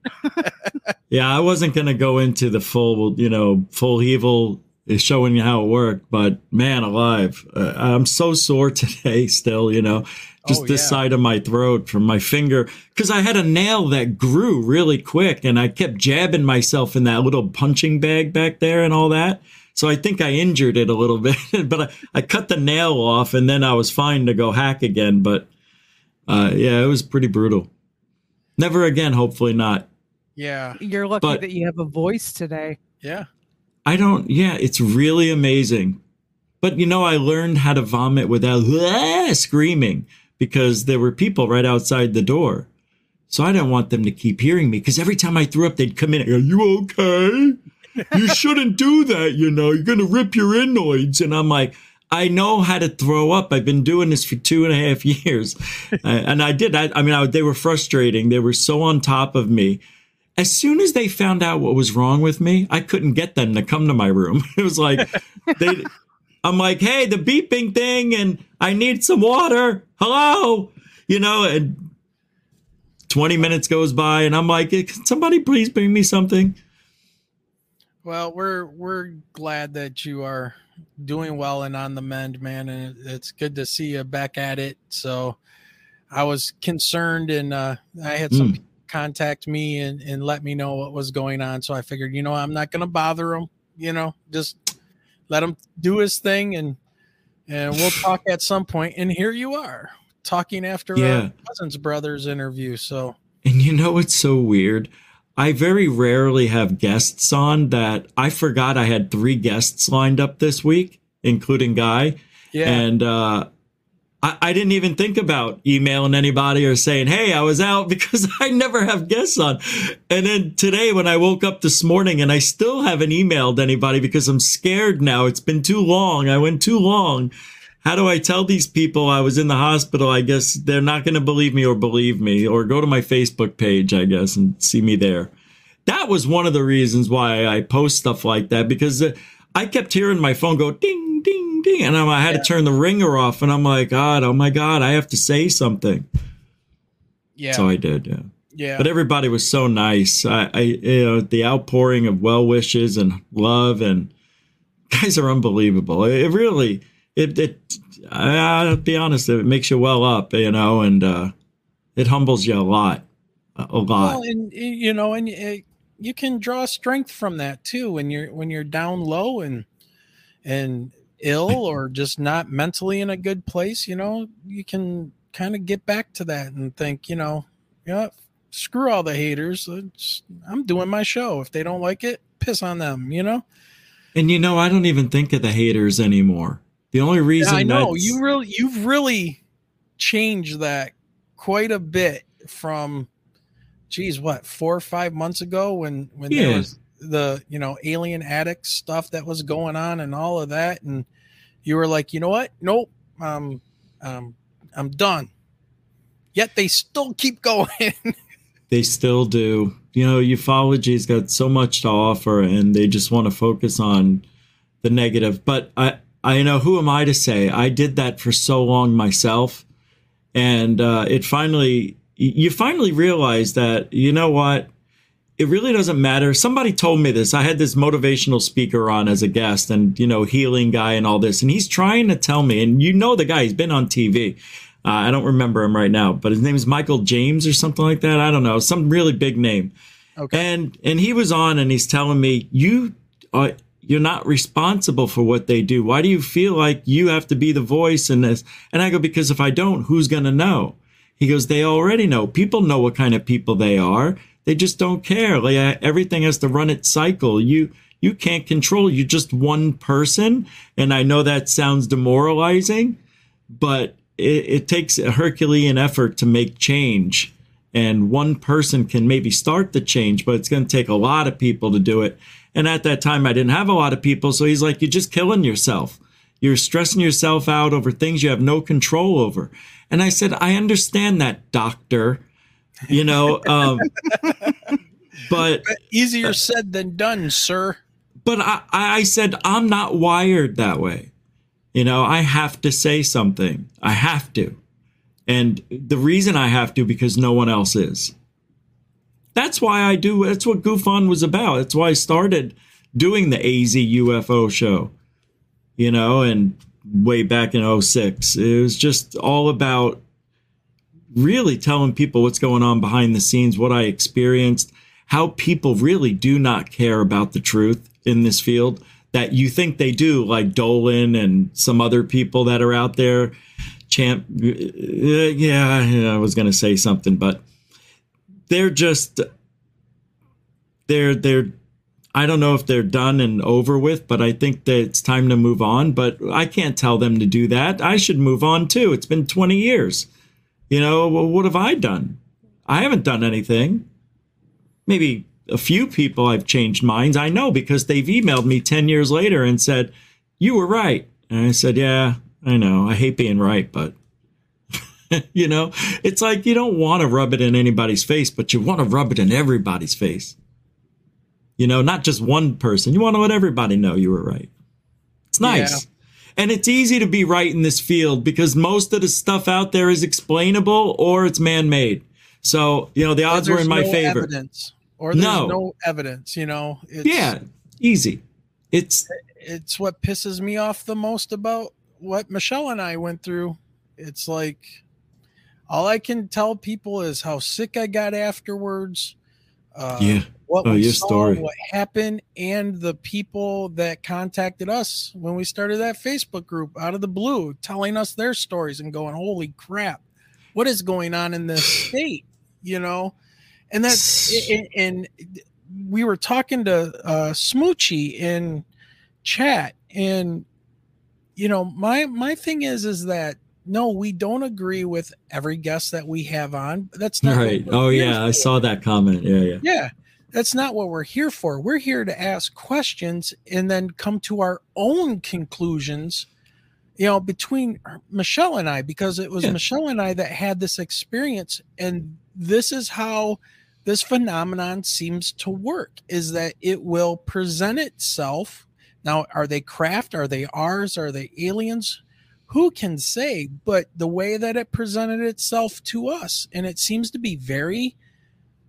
Yeah, I wasn't gonna go into the full, you know, full evil is showing you how it worked, but man, alive, uh, I'm so sore today. Still, you know, just Oh, this yeah. side of my throat from my finger because I had a nail that grew really quick, and I kept jabbing myself in that little punching bag back there and all that. So I think I injured it a little bit, but I, I cut the nail off, and then I was fine to go hack again. But uh, yeah, it was pretty brutal. Never again. Hopefully not. Yeah, You're lucky But- that you have a voice today. yeah. I don't. Yeah, it's really amazing. But you know, I learned how to vomit without "Ah," screaming because there were people right outside the door. So I didn't want them to keep hearing me because every time I threw up, they'd come in. Are you okay? You shouldn't do that. You know, you're gonna rip your inoids. And I'm like, I know how to throw up. I've been doing this for two and a half years, and I did. I, I mean, I, they were frustrating. They were so on top of me as soon as they found out what was wrong with me, I couldn't get them to come to my room. It was like they I'm like, "Hey, the beeping thing and I need some water. Hello?" You know, and 20 minutes goes by and I'm like, "Can somebody please bring me something?" Well, we're we're glad that you are doing well and on the mend, man, and it's good to see you back at it. So, I was concerned, and uh, I had some Mm. contact me and and let me know what was going on. So I figured, you know, I'm not going to bother him. You know, just let him do his thing, and and we'll talk at some point. And here you are talking after Yeah. our cousins brothers interview. So And you know what's so weird? I very rarely have guests on that I forgot I had three guests lined up this week, including Guy. Yeah. And uh I, I didn't even think about emailing anybody or saying, Hey, I was out because I never have guests on. And then today when I woke up this morning and I still haven't emailed anybody because I'm scared now. It's been too long. I went too long. How do I tell these people I was in the hospital? I guess they're not going to believe me or believe me or go to my Facebook page, I guess, and see me there. That was one of the reasons why I post stuff like that because uh, I kept hearing my phone go ding, ding. And I had to turn the ringer off. And I'm like, God, oh my God, I have to say something. yeah, So I did, yeah. yeah. But everybody was so nice. I, I, you know, the outpouring of well wishes and love and guys are unbelievable. It, it really, it, it, I'll be honest, it makes you well up, you know, and uh, it humbles you a lot, a lot. Well, and you know, and y- you can draw strength from that too when you're when you're down low and and ill or just not mentally in a good place. You know, you can kind of get back to that and think, you know, yeah, screw all the haters. Uh, it's, I'm doing my show. If they don't like it, piss on them. You know. And you know, I don't even think of the haters anymore. The only reason Yeah, I know that's- you really you've really changed that quite a bit from geez what four or five months ago when when there was the you know alien addicts stuff that was going on and all of that and you were like you know what nope um um i'm done yet they still keep going They still do. You know, ufology's got so much to offer and they just want to focus on the negative. But I I know who am I to say? I did that for so long myself. And uh, it finally you finally realize that, you know what? It really doesn't matter. Somebody told me this. I had this motivational speaker on as a guest and, you know, healing guy and all this. And he's trying to tell me, and you know the guy, he's been on TV. Uh, I don't remember him right now, but his name is Michael James or something like that. I don't know, some really big name. Okay. And and he was on and he's telling me, you are you're not responsible for what they do. Why do you feel like you have to be the voice in this? And I go, because if I don't, who's gonna know? He goes, they already know. People know what kind of people they are. They just don't care. Like uh, everything has to run its cycle. You you can't control. You're just one person, and I know that sounds demoralizing, but it, it takes a Herculean effort to make change. And one person can maybe start the change, but it's going to take a lot of people to do it. And at that time, I didn't have a lot of people. So he's like, You're just killing yourself. You're stressing yourself out over things you have no control over. And I said, I understand that, doctor you know um but easier said than done sir. But I, I said i'm not wired that way. You know i have to say something. I have to. And the reason i have to because no one else is. That's why i do that's what goof on was about. That's why i started doing the az ufo show you know and way back in 06 it was just all about really telling people what's going on behind the scenes, what I experienced, how people really do not care about the truth in this field that you think they do, like Dolan and some other people that are out there. Champ, uh, yeah, I was going to say something, but they're just, they're, they're, I don't know if they're done and over with, but I think that it's time to move on. But I can't tell them to do that. I should move on too. It's been 20 years. You know, well, what have I done? I haven't done anything. Maybe a few people I've changed minds. I know because they've emailed me 10 years later and said, You were right. And I said, Yeah, I know. I hate being right, but you know, it's like you don't want to rub it in anybody's face, but you want to rub it in everybody's face. You know, not just one person. You want to let everybody know you were right. It's nice. Yeah. And it's easy to be right in this field because most of the stuff out there is explainable or it's man made. So, you know, the odds were in my no favor. Evidence, or there's no. no evidence, you know. yeah, easy. It's it's what pisses me off the most about what Michelle and I went through. It's like all I can tell people is how sick I got afterwards. Uh, yeah what oh, we saw, story. what happened, and the people that contacted us when we started that Facebook group out of the blue, telling us their stories and going, "Holy crap, what is going on in this state?" You know, and that's and, and we were talking to uh, Smoochie in chat, and you know, my my thing is is that no, we don't agree with every guest that we have on. That's not right. Oh yeah, I saw that comment. Yeah, yeah. Yeah that's not what we're here for. We're here to ask questions and then come to our own conclusions, you know, between Michelle and I, because it was yeah. Michelle and I that had this experience. And this is how this phenomenon seems to work is that it will present itself. Now, are they craft? Are they ours? Are they aliens? Who can say? But the way that it presented itself to us, and it seems to be very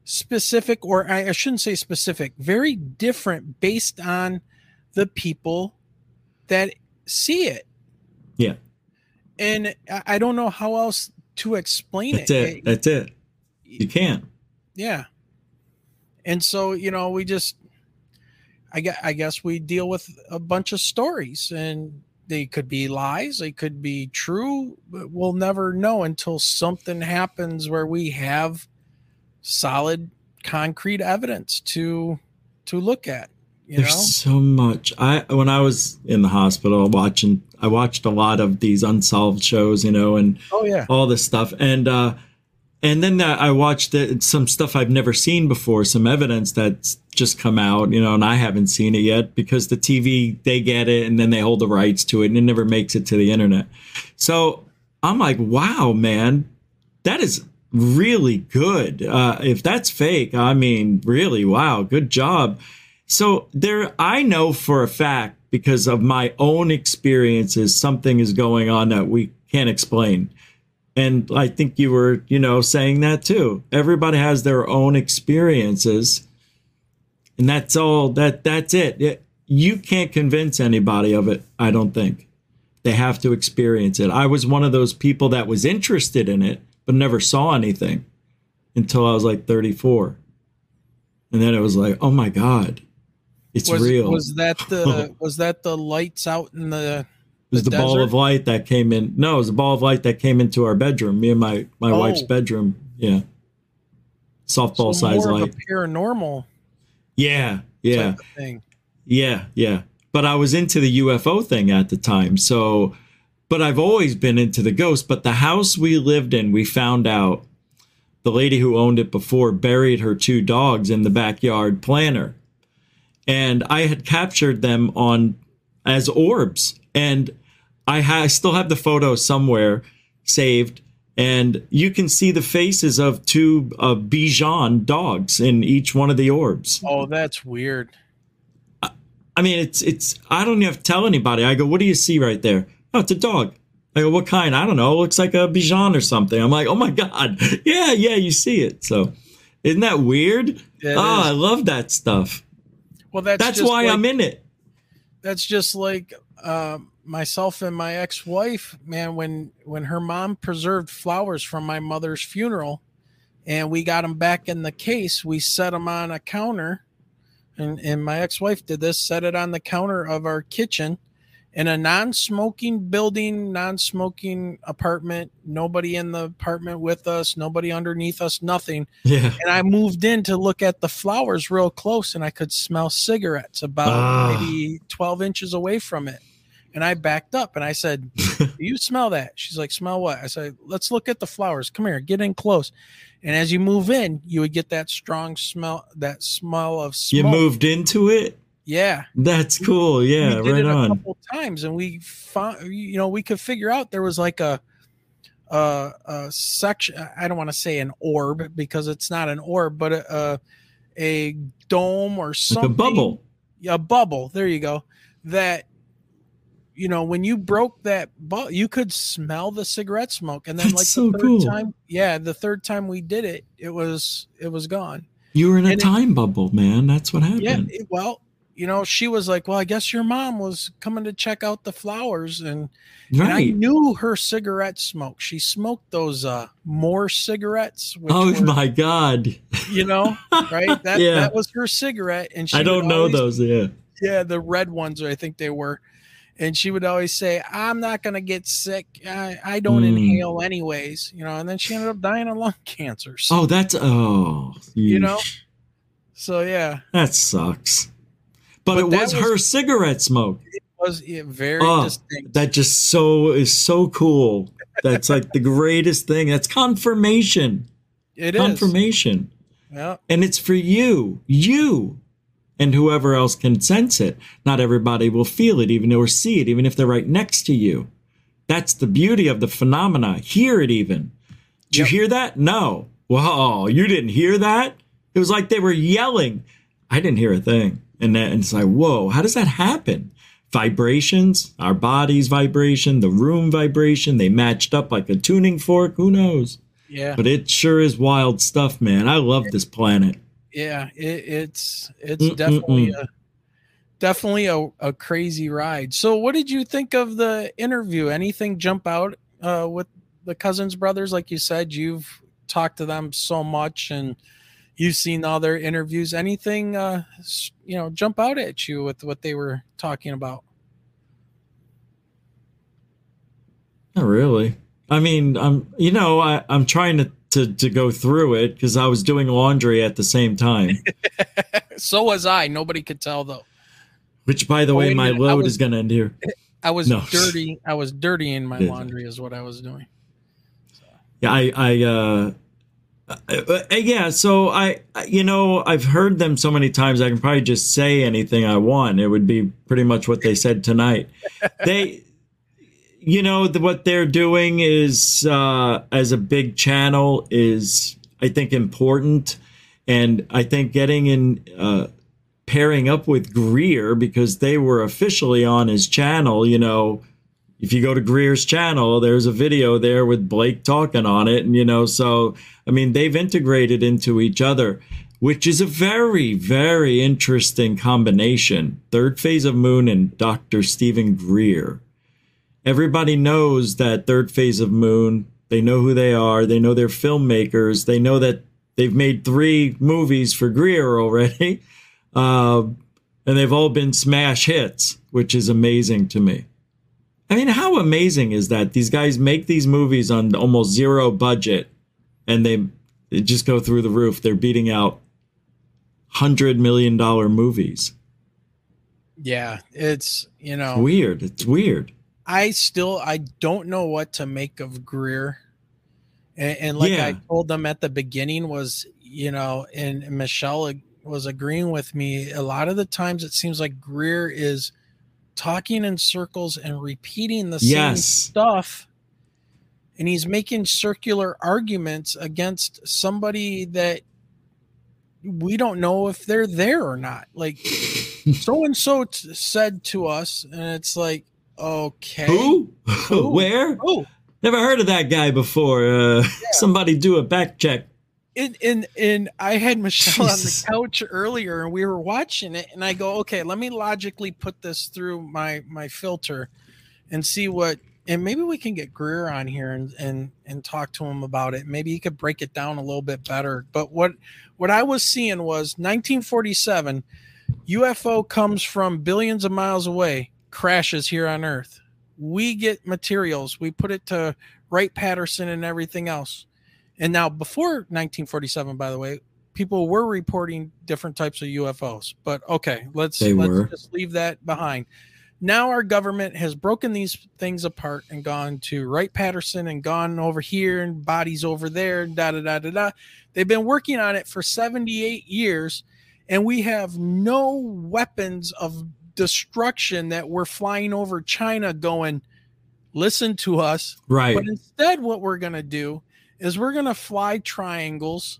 specific, or I shouldn't say specific, very different based on the people that see it. Yeah. And I don't know how else to explain That's it. it. That's it. You can't. Yeah. And so, you know, we just, I guess, I guess we deal with a bunch of stories and they could be lies, they could be true, but we'll never know until something happens where we have solid concrete evidence to to look at there's know? so much. I when i was in the hospital watching i watched a lot of these unsolved shows you know and oh yeah. all this stuff. And uh and then i watched it, some stuff i've never seen before some evidence that's just come out you know and i haven't seen it yet because the tv they get it and then they hold the rights to it and it never makes it to the internet so i'm like wow man that is really good. Uh, if that's fake, I mean, really, wow, good job. So there, I know for a fact because of my own experiences, something is going on that we can't explain. And I think you were, you know, saying that too. Everybody has their own experiences and that's all. That that's it. it you can't convince anybody of it. I don't think they have to experience it. I was one of those people that was interested in it but never saw anything until I was like 34. And then it was like, oh my god, it's was, real. Was that the was that the lights out in the? It was the, ball of light that came in. No, it was the ball of light that came into our bedroom. Me and my my Oh. wife's bedroom. Yeah, softball So size light. a paranormal Yeah, yeah, thing. yeah, yeah. But I was into the UFO thing at the time. So, but I've always been into the ghost. But the house we lived in, we found out the lady who owned it before buried her two dogs in the backyard planter. And I had captured them on as orbs. And I, ha- I still have the photo somewhere saved. And you can see the faces of two uh, Bichon dogs in each one of the orbs. Oh, that's weird. I mean, it's it's. I don't even have to tell anybody. I go, what do you see right there? Oh, it's a dog. I go, what kind? I don't know. It looks like a Bichon or something. I'm like, oh my god, yeah, yeah, you see it. So, isn't that weird? Yeah, oh, is. I love that stuff. Well, that's That's why like- I'm in it. That's just like uh, myself and my ex-wife. Man, when when her mom preserved flowers from my mother's funeral, and we got them back in the case, we set them on a counter, and and my ex-wife did this. Set it on the counter of our kitchen. In a non-smoking building, non-smoking apartment, nobody in the apartment with us, nobody underneath us, nothing. Yeah. And I moved in to look at the flowers real close and I could smell cigarettes about Ah. maybe 12 inches away from it. And I backed up and I said, Do you smell that? She's like, Smell what? I said, Let's look at the flowers. Come here, get in close. And as you move in, you would get that strong smell, that smell of smoke. You moved into it. Yeah. That's cool. Yeah, we did right it a on. couple times and we found you know we could figure out there was like a a, a section i don't want to say an orb because it's not an orb but a a, a dome or Like something a bubble. a bubble there you go that you know when you broke that bu- you could smell the cigarette smoke and then That's like so the third cool. time yeah the third time we did it it was it was gone You were in a And it- time bubble, man. That's what happened. yeah, it- well, you know, she was like, "Well, I guess your mom was coming to check out the flowers," and, and I knew her cigarette smoke. She smoked those uh more cigarettes. Oh were, my god. You know, right? That Yeah. that was her cigarette, and she I don't know always- those. Yeah. Yeah, the red ones, I think they were. And she would always say, "I'm not gonna get sick. I, I don't Mm. inhale anyways." You know, and then she ended up dying of lung cancer. So, Oh, that's oh. you know, so yeah, That sucks. But, But it was, was- her cigarette smoke. it was yeah, very Oh, distinct. that just so is so cool. That's like the greatest thing. That's confirmation. It is. confirmation. Yeah. And it's for you, you, and whoever else can sense it. Not everybody will feel it, even or see it, even if they're right next to you. That's the beauty of the phenomena. Hear it even. Did you hear that? No. Whoa, you didn't hear that? It was like they were yelling. I didn't hear a thing. And then it's like, whoa, how does that happen? Vibrations, our body's vibration, the room vibration, they matched up like a tuning fork. Who knows? Yeah. But it sure is wild stuff, man. I love this planet. Yeah, it, it's it's Mm, mm, definitely mm. a definitely a, a crazy ride. So, what did you think of the interview? Anything jump out uh, with the Cousins brothers? Like you said, you've talked to them so much, and you've seen all their interviews. Anything uh, you know jump out at you with what they were talking about? Not really. I mean, I'm you know, I, I'm trying to, to to go through it because I was doing laundry at the same time. so was I. Nobody could tell though. Which by the Oh, way, my load was- is gonna end here. I was No. dirty. I was dirty in my laundry, is what I was doing. Yeah, I I uh, uh, uh, yeah, so I I- you know, I've heard them so many times I can probably just say anything I want. It would be pretty much what they said tonight. they you know the, what they're doing is uh as a big channel is i think important and i think getting in uh pairing up with greer because they were officially on his channel you know if you go to greer's channel there's a video there with blake talking on it and you know so i mean they've integrated into each other which is a very, very interesting combination. Third Phase of Moon and Dr. Stephen Greer. Everybody knows that Third Phase of Moon. They know who they are. They know they're filmmakers. They know that they've made three movies for Greer already. Uh, and they've all been smash hits, which is amazing to me. I mean, how amazing is that? These guys make these movies on almost zero budget and they, they just go through the roof. They're beating out hundred million dollar movies. Yeah, it's you know weird. It's weird. I still I don't know what to make of Greer. And, and like Yeah. I told them at the beginning was, you know, and Michelle was agreeing with me. A lot of the times it seems like Greer is talking in circles and repeating the same Yes. stuff. And he's making circular arguments against somebody that we don't know if they're there or not. Like so and so said to us, and it's like, okay, Who? Where? Who? Never heard of that guy before. Uh, Somebody do a back check. and and and I had Michelle Jesus. on the couch earlier, and we were watching it, and I go, okay, let me logically put this through my my filter, and see what, and maybe we can get Greer on here and and and talk to him about it. Maybe he could break it down a little bit better. But what what I was seeing was 1947, UFO comes from billions of miles away, crashes here on Earth. We get materials, we put it to Wright Patterson and everything else. And now, before 1947, by the way, people were reporting different types of UFOs. But okay, let's They let's were. just leave that behind. Now our government has broken these things apart and gone to Wright Patterson and gone over here and bodies over there, da da da da da. They've been working on it for 78 years, and we have no weapons of destruction that we're flying over China going, listen to us. Right. But instead, what we're going to do is we're going to fly triangles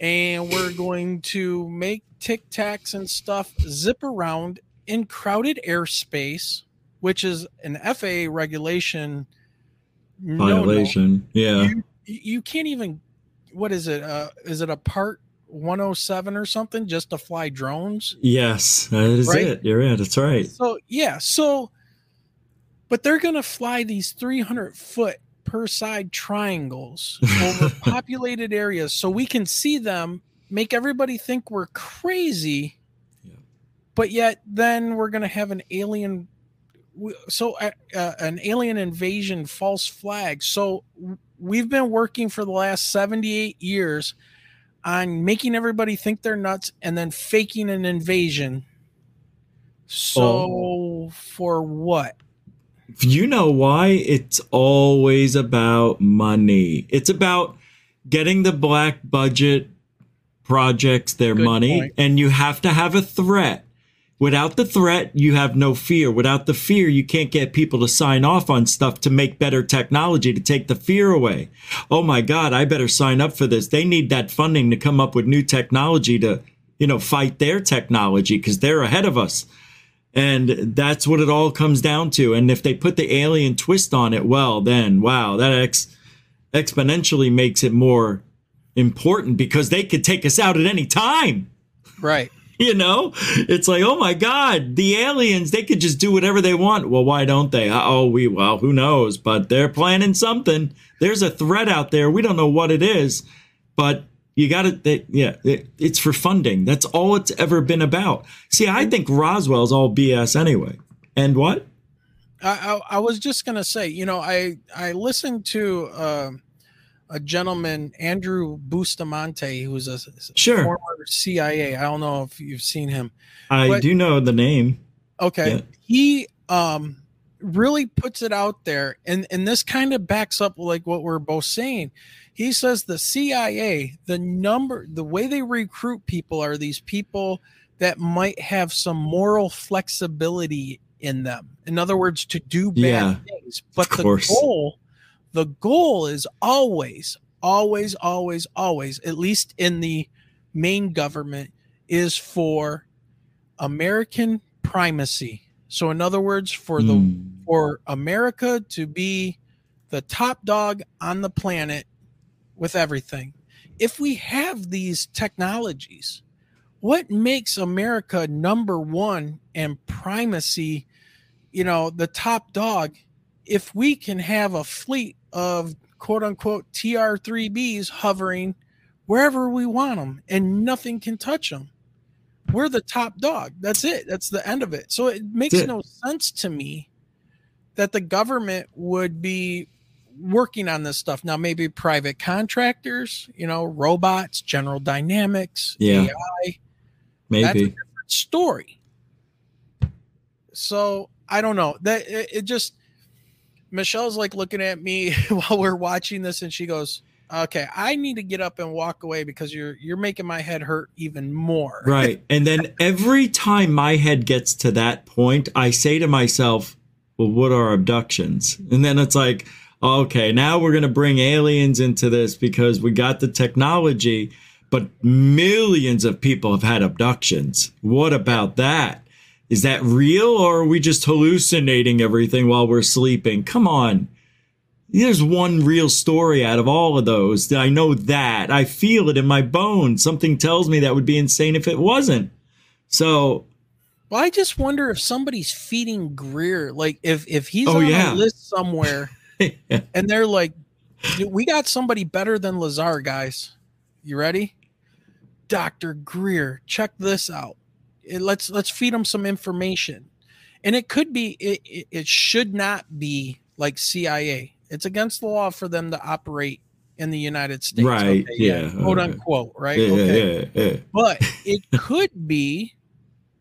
and we're going to make tic tacs and stuff zip around in crowded airspace, which is an FAA regulation. Violation. Yeah. You, you can't even, what is it? Uh, is it a part 107 or something just to fly drones? Yes, that is Right? it. You're right. That's right. So yeah, so but they're gonna fly these 300 foot per side triangles over populated areas so we can see them, make everybody think we're crazy, but yet then we're gonna have an alien. So uh, uh, an alien invasion false flag. So we've been working for the last 78 years on making everybody think they're nuts and then faking an invasion. So Oh. for what? You know why? It's always about money. It's about getting the black budget projects their money, point. and you have to have a threat. Without the threat, you have no fear. Without the fear, you can't get people to sign off on stuff to make better technology to take the fear away. Oh my God, I better sign up for this. They need that funding to come up with new technology to, you know, fight their technology because they're ahead of us. And that's what it all comes down to. And if they put the alien twist on it, well, then wow, that ex- exponentially makes it more important because they could take us out at any time. Right. You know, it's like, oh my God, the aliens, they could just do whatever they want. Well, why don't they? Oh, we, well, who knows? But they're planning something. There's a threat out there. We don't know what it is, but you got to, yeah, it, it's for funding. That's all it's ever been about. See, I think Roswell's all BS anyway. And what? I, I, I was just gonna say, you know, I I listened to uh, a gentleman, Andrew Bustamante, who's a Sure. former CIA. I don't know if you've seen him. I But- do know the name. Okay. Yeah. He um really puts it out there and and this kind of backs up like what we're both saying. He says the CIA, the number the way they recruit people are these people that might have some moral flexibility in them. In other words, to do bad Yeah, things. But the goal the goal is always always always always at least in the main government is for American primacy. So in other words, for the Hmm. for America to be the top dog on the planet with everything. if we have these technologies, what makes America number one and primacy, you know, the top dog, if we can have a fleet of quote unquote TR3Bs hovering wherever we want them and nothing can touch them? We're the top dog. That's it. That's the end of it. So it makes no sense to me that the government would be working on this stuff. Now, maybe private contractors, you know, robots, General Dynamics, Yeah. AI. That's a Maybe. different story. So I don't know. That it, it just Michelle's like looking at me while we're watching this, and she goes, "Okay, I need to get up and walk away because you're you're making my head hurt even more." Right. And then every time my head gets to that point, I say to myself, well, what are abductions? And then it's like, okay, now we're to bring aliens into this because we got the technology, but millions of people have had abductions. What about that? Is that real or are we just hallucinating everything while we're sleeping? Come on. There's one real story out of all of those. I know that. I feel it in my bones. Something tells me that would be insane if it wasn't. So, Well, I just wonder if somebody's feeding Greer, like if if he's Oh, on yeah. a list somewhere, and they're like, "We got somebody better than Lazar, guys. You ready? Doctor Greer, check this out. It- let's let's feed them some information, and it could be it, it, should not be like CIA. It's against the law for them to operate in the United States, Right, okay? yeah, quote uh, unquote, right? yeah, okay, yeah, yeah. but it could be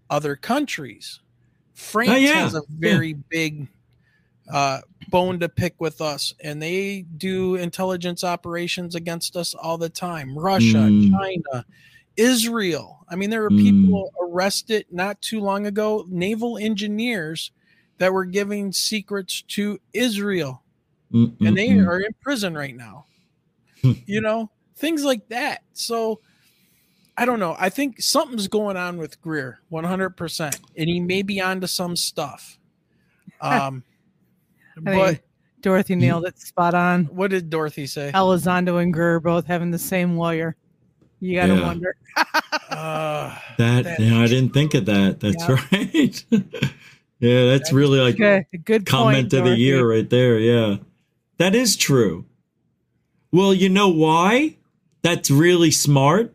other countries. France Oh, yeah, has a very big uh, bone to pick with us, and they do intelligence operations against us all the time. Russia, Mm. China, Israel. I mean, there were Mm. people arrested not too long ago, naval engineers that were giving secrets to Israel, and they Mm-mm-mm. are in prison right now Hmm. you know things like that so i don't know i think something's going on with greer 100% and he may be onto some stuff um I think but Dorothy nailed it spot on. what did dorothy say Elizondo and Greer both having the same lawyer. You got to Yeah. wonder. uh, That, yeah, I didn't think of that. That's Yeah. right. yeah, that's, really like Good, good comment point, of the Dorothy. year right there. Yeah. That is true. Well, you know why? That's really smart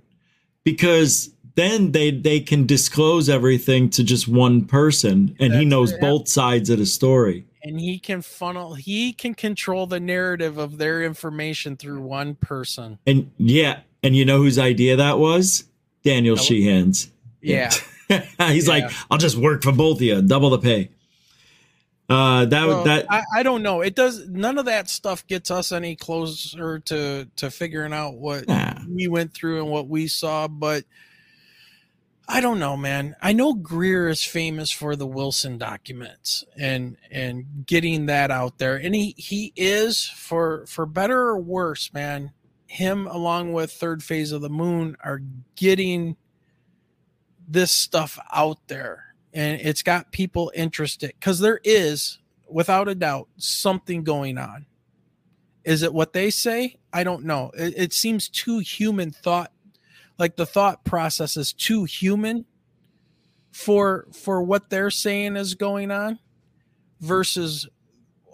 because then they they can disclose everything to just one person and he knows it. both sides of the story. and he can funnel he can control the narrative of their information through one person And yeah, and you know whose idea that was? Daniel That was- Sheehan's. yeah He's like, I'll just work for both of you, double the pay. Uh, that Well, that I, I don't know. It does none of that stuff gets us any closer to to figuring out what Nah. we went through and what we saw, but I don't know, man. I know Greer is famous for the Wilson documents and and getting that out there. And he he is for for better or worse, man. Him along with Third Phase of the Moon are getting this stuff out there. And it's got people interested because there is without a doubt something going on. Is it what they say? I don't know. It, it seems too human thought like the thought process is too human for for what they're saying is going on versus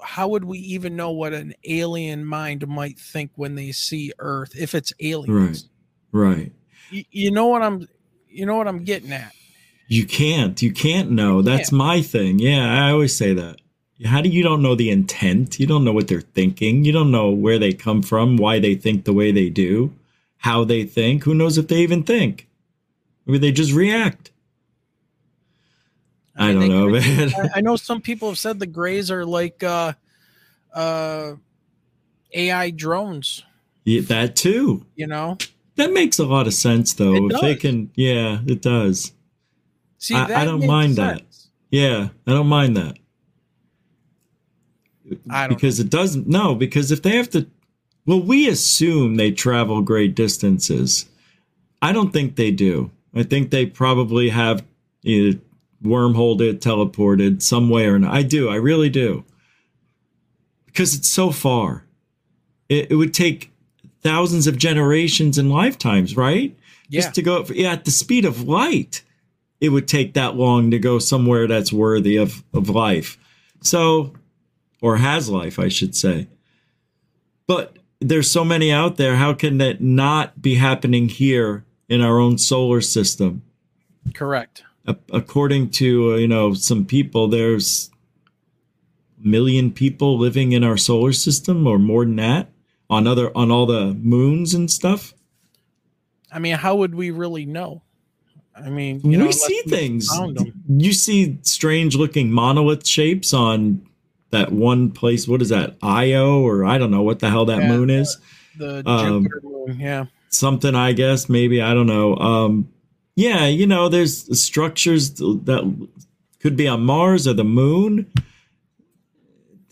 how would we even know what an alien mind might think when they see earth if it's aliens right, right. you, you know what i'm you know what i'm getting at You can't. You can't know. That's my thing. Yeah, I always say that. How do you don't know the intent? You don't know what they're thinking. You don't know where they come from, why they think the way they do, how they think. Who knows if they even think? Maybe they just react. I, don't know, man. I, know some people have said the grays are like uh uh AI drones, Yeah, that too. you know. That makes a lot of sense, though. It if they can, yeah, it does. See, I, I don't mind sense. that. Yeah, I don't mind that. I don't because it doesn't. No, because if they have to, well, we assume they travel great distances. I don't think they do. I think they probably have either wormholed it, teleported some way or not. I do. I really do. Because it's so far. It, it would take thousands of generations and lifetimes, right? Yeah. Just to go yeah, at the speed of light, it would take that long to go somewhere that's worthy of, of life. So, or has life, I should say. But there's so many out there. How can that not be happening here in our own solar system? Correct. According to uh, you know some people, there's a million people living in our solar system, or more than that, on other on all the moons and stuff. I mean, how would we really know? I mean, you know, we unless see we things. You see strange looking monolith shapes on that one place. What is that? Io or I don't know what the hell that Yeah, moon is. The Um, Jupiter moon, yeah. something i guess maybe i don't know um yeah you know there's structures that could be on mars or the moon.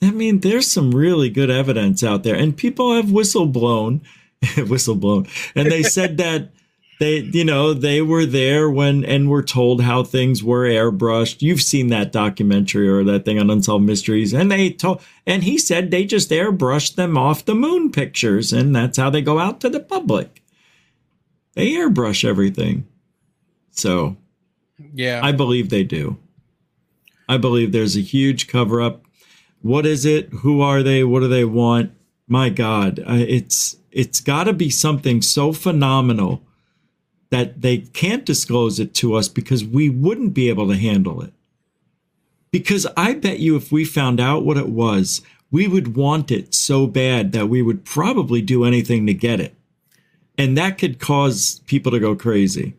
I mean there's some really good evidence out there. And people have whistleblown whistleblown. And they said that they you know they were there when and were told how things were airbrushed. You've seen that documentary or that thing on unsolved mysteries. And they told and he said they just airbrushed them off the moon pictures and that's how they go out to the public. They airbrush everything. So Yeah. I believe they do. I believe there's a huge cover up. What is it? Who are they? What do they want? My God, it's it's got to be something so phenomenal that they can't disclose it to us because we wouldn't be able to handle it. Because I bet you if we found out what it was, we would want it so bad that we would probably do anything to get it. And that could cause people to go crazy.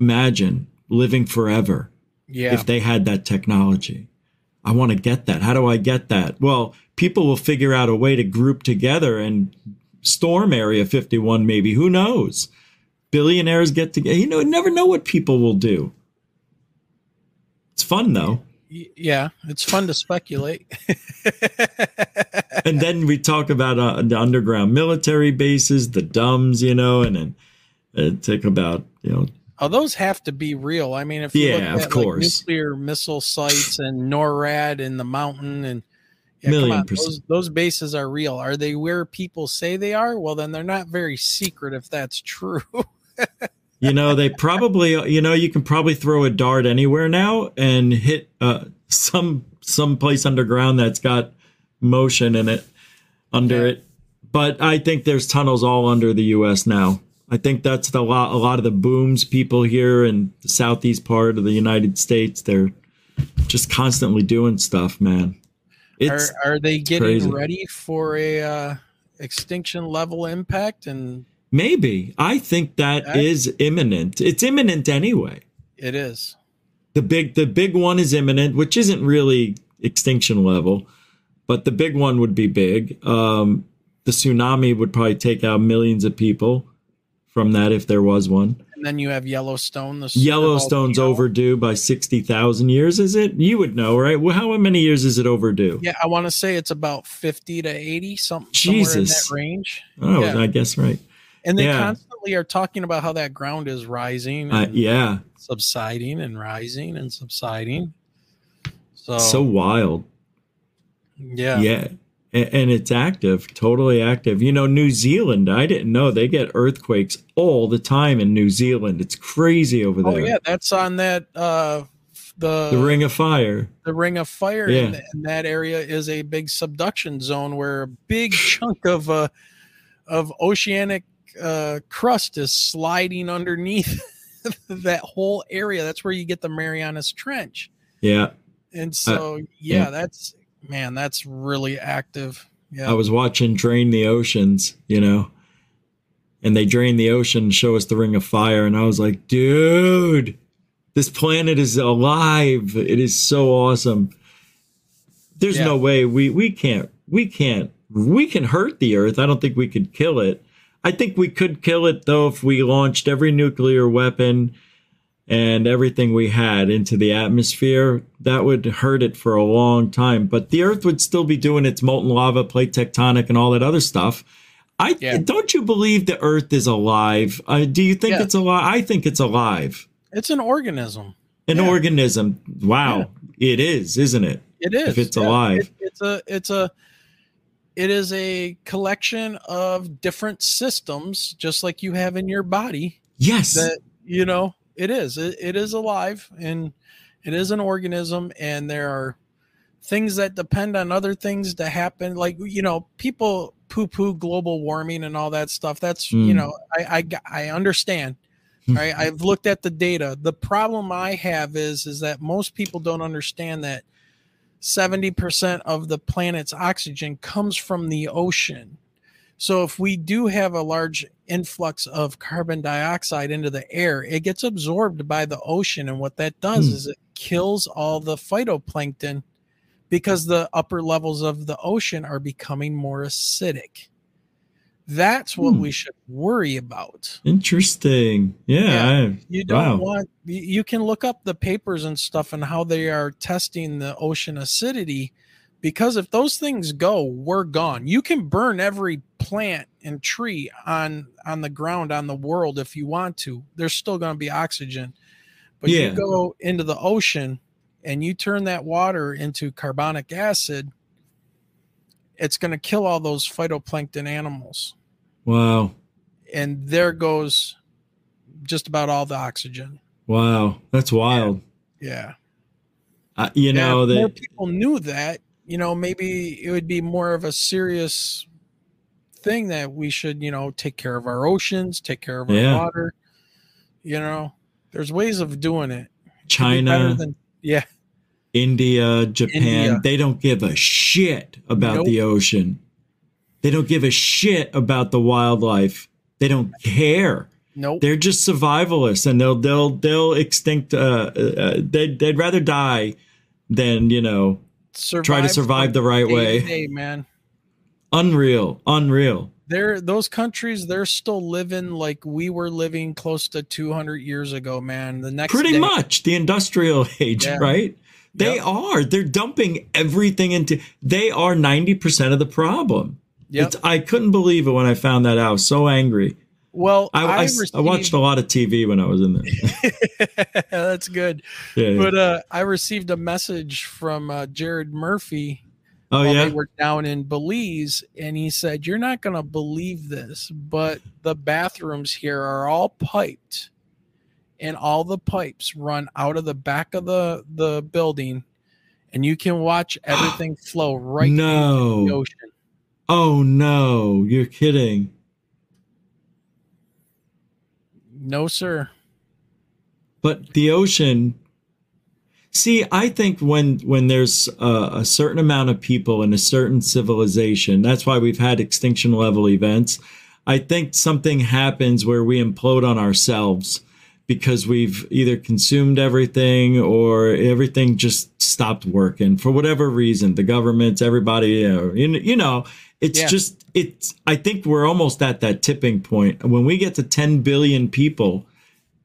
Imagine living forever Yeah. if they had that technology. I want to get that. How do I get that? Well, people will figure out a way to group together and storm Area 51, maybe. Who knows? Billionaires get together. You know, you never know what people will do. It's fun, though. Yeah, it's fun to speculate. and then we talk about uh, the underground military bases, the dumbs, you know, and then uh, talk about, you know, Oh, those have to be real. I mean, if you look Yeah, at of like, course. nuclear missile sites and NORAD in the mountain and yeah, Million on, those, those bases are real. Are they where people say they are? Well, then they're not very secret if that's true. you know they probably you know you can probably throw a dart anywhere now and hit uh some some place underground that's got motion in it under it but i think there's tunnels all under the us now i think that's the lot a lot of the booms people here in the southeast part of the united states they're just constantly doing stuff man it's are are they getting crazy. ready for a uh, extinction level impact? And maybe i think that is imminent it's imminent anyway it is. the big the big one is imminent which isn't really extinction level but the big one would be big um the tsunami would probably take out millions of people from that if there was one And then you have Yellowstone. The yellowstone's overdue by 60,000 years is it you would know right well how many years is it overdue Yeah, I want to say it's about fifty to eighty, some somewhere in Jesus. that range. oh yeah. i guess right and they yeah. constantly are talking about how that ground is rising, uh, yeah subsiding, and rising and subsiding. So, so wild yeah, Yeah. And it's active, totally active. You know, New Zealand, I didn't know they get earthquakes all the time in New Zealand. It's crazy over Oh there. yeah, that's on that uh the The Ring of Fire. the ring of fire Yeah. and, and that area is a big subduction zone where a big chunk of uh of oceanic uh crust is sliding underneath that whole area that's where you get the marianas trench Yeah. and so Uh, yeah, yeah. that's man that's really active yeah I was watching Drain the Oceans, you know, and they drain the ocean show us the Ring of Fire. And I was like, dude, this planet is alive. It is so awesome. There's Yeah. no way we, we can't, we can't, we can hurt the earth. I don't think we could kill it. I think we could kill it though if we launched every nuclear weapon and everything we had into the atmosphere, that would hurt it for a long time. But the Earth would still be doing its molten lava, plate tectonic, and all that other stuff. I don't you believe the Earth is alive? Uh, do you think Yeah. it's alive? I think it's alive. it's an organism An organism. Wow, it is, isn't it? it is If it's yeah. alive, It- it's a it's a it is a collection of different systems, just like you have in your body. Yes. That you know, it is. It, it is alive and it is an organism, and there are things that depend on other things to happen. Like you know, people poo-poo global warming and all that stuff. That's you Mm. know, I I, I understand. Right. I've looked at the data. The problem I have is is that most people don't understand that 70% of the planet's oxygen comes from the ocean. So if we do have a large influx of carbon dioxide into the air, it gets absorbed by the ocean and what that does Hmm. is it kills all the phytoplankton because the upper levels of the ocean are becoming more acidic. That's what Hmm. we should worry about. Interesting. Yeah. I- You don't wow. want you can look up the papers and stuff and how they are testing the ocean acidity because if those things go, we're gone. You can burn every plant and tree on on the ground on the world if you want to. There's still going to be oxygen. But Yeah. you go into the ocean and you turn that water into carbonic acid, it's going to kill all those phytoplankton animals Wow. and there goes just about all the oxygen. Wow. That's wild. Yeah. Uh, you know that people knew that, you know, maybe it would be more of a serious thing that we should, you know, take care of our oceans, take care of our Yeah. water. You know, there's ways of doing it. It could be China, than- yeah. India, Japan, India. they don't give a shit about Nope. the ocean. They don't give a shit about the wildlife. They don't care. Nope. They're just survivalists, and they'll they'll they'll extinct. Uh, uh, they'd they'd rather die than you know try to survive the right day way. day, man. Unreal, unreal. They're those countries. They're still living like we were living close to 200 years ago, man. The next Pretty day- much the industrial age, Yeah. right? They are. They're dumping everything into. They are ninety percent of the problem. Yep. It's, I couldn't believe it when I found that out. I was so angry. Well, I watched a lot of TV when I was in there. That's good. Yeah, yeah. But uh, I received a message from uh, Jared Murphy. Oh, while yeah? They were down in Belize, and he said, "You're not going to believe this, but the bathrooms here are all piped, and all the pipes run out of the back of the the building, and you can watch everything flow right into the no. ocean." Oh no, you're kidding. No, sir. But the ocean. See, I think when when there's a, a certain amount of people in a certain civilization, that's why we've had extinction level events. I think something happens where we implode on ourselves because we've either consumed everything or everything just stopped working for whatever reason. The governments, everybody, uh, you know, you you know it's Yeah. just it's. I think we're almost at that tipping point. When we get to 10 billion people,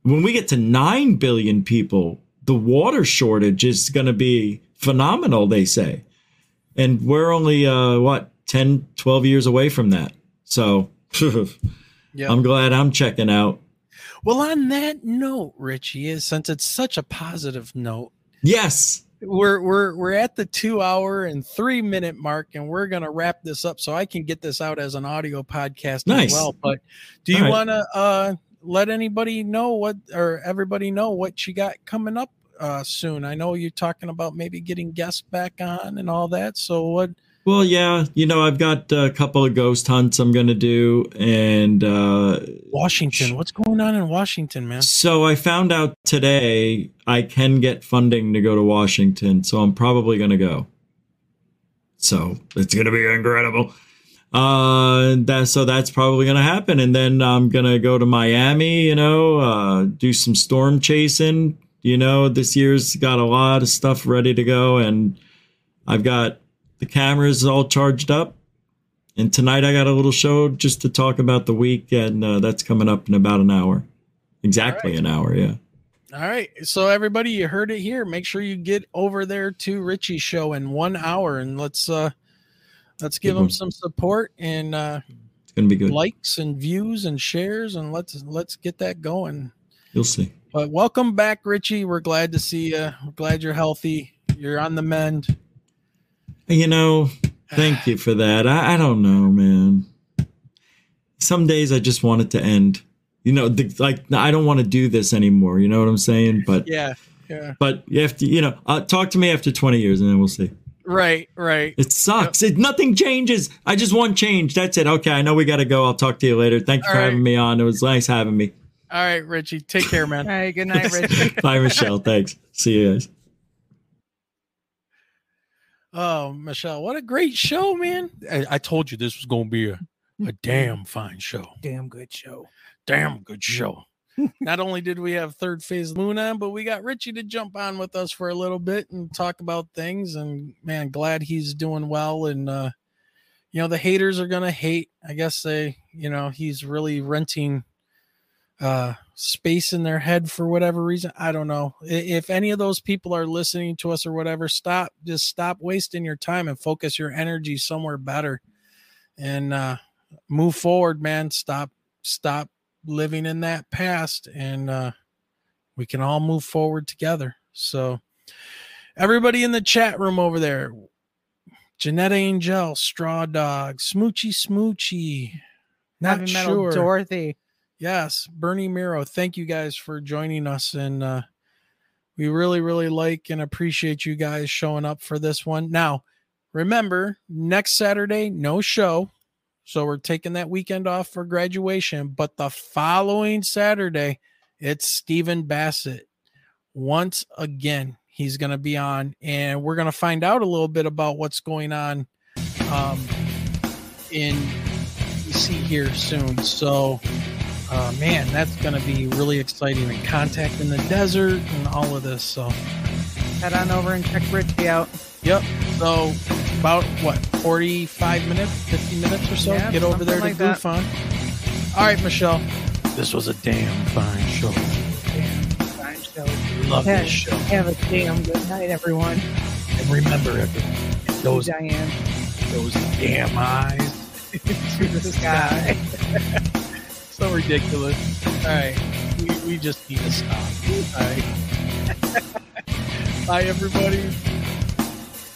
when we get to 9 billion people, the water shortage is going to be phenomenal, they say. And we're only, uh, what, 10, 12 years away from that. So Yep. I'm glad I'm checking out. Well, on that note, Richie, is since it's such a positive note, Yes. we're we're we're at the two hour and three minute mark, and we're gonna wrap this up so I can get this out as an audio podcast Nice. as well. But do you right. want to uh, let anybody know what or everybody know what you got coming up uh, soon? I know you're talking about maybe getting guests back on and all that. So what? Well, yeah, you know, I've got a couple of ghost hunts I'm going to do. And uh, Washington, what's going on in Washington, man? so I found out today I can get funding to go to Washington. So I'm probably going to go. So it's going to be incredible. Uh, that, so that's probably to happen. And then I'm to go to Miami, you know, uh, do some storm chasing. You know, this year's got a lot of stuff ready to go. And I've got the cameras all charged up. And tonight I got a little show just to talk about the week. And uh, that's coming up in about an hour. Exactly an hour. Yeah. All right. So everybody, you heard it here. Make sure you get over there to Richie's show in one hour and let's uh let's give Good one. some support and uh It's to be good. likes and views and shares and let's let's get that going. You'll see. But welcome back, Richie. We're glad to see you. We're glad you're healthy. You're on the mend. You know, Thank you for that. I, I don't know, man. Some days I just want it to end. You know, the, like I don't want to do this anymore. You know what I'm saying? But Yeah. Yeah. but you have to, you know, uh, talk to me after 20 years and then we'll see. Right. Right. It sucks. It, nothing changes. I just want change. That's it. Okay, I know we got to go. I'll talk to you later. Thank you All for right. having me on. It was nice having me. All right, Richie. Take care, man. All right. Good night, Richie. Bye, Michelle. Thanks. See you guys. Oh, Michelle, what a great show, man. I, I told you this was going to be a, a damn fine show. Damn good show. Damn good show. Not only did we have third phase Moon on, but we got Richie to jump on with us for a little bit and talk about things. And man, glad he's doing well. And, uh, you know, the haters are to hate. I guess they, you know, he's really renting uh space in their head for whatever reason i don't know if any of those people are listening to us or whatever stop just stop wasting your time and focus your energy somewhere better and uh move forward man stop stop living in that past and uh we can all move forward together so everybody in the chat room over there Janetta Angel, Straw Dog, Smoochy Smoochy, not Heavy metal sure. Dorothy. Yes, Bernie Miro. Thank you guys for joining us, and uh, we really, really like and appreciate you guys showing up for this one. Now, remember, next Saturday, no show, so we're taking that weekend off for graduation. But the following Saturday, it's Stephen Bassett. Once again, he's going to be on, and we're going to find out a little bit about what's going on um, in DC here soon. So uh, man, that's going to be really exciting. And contact in the desert and all of this. So, Head on over and check Richie out. yep. So, about what, 45 minutes, 50 minutes or so? Yeah, Get over there to something like goof on. All right, Michelle. This was a damn fine show. Damn fine show. Love Have- this show. Have a damn good night, everyone. And remember, everyone, those, Diane. those damn eyes To the sky. so ridiculous. All right. We, we just need to stop. All right. Bye, everybody.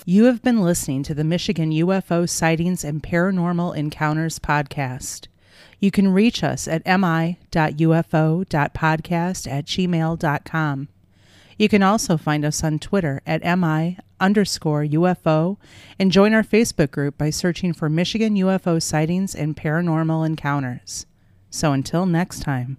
You have been listening to the Michigan UFO Sightings and Paranormal Encounters podcast. You can reach us at mi.ufo.podcast at gmail.com. You can also find us on Twitter at mi underscore UFO and join our Facebook group by searching for Michigan UFO Sightings and Paranormal Encounters. So until next time.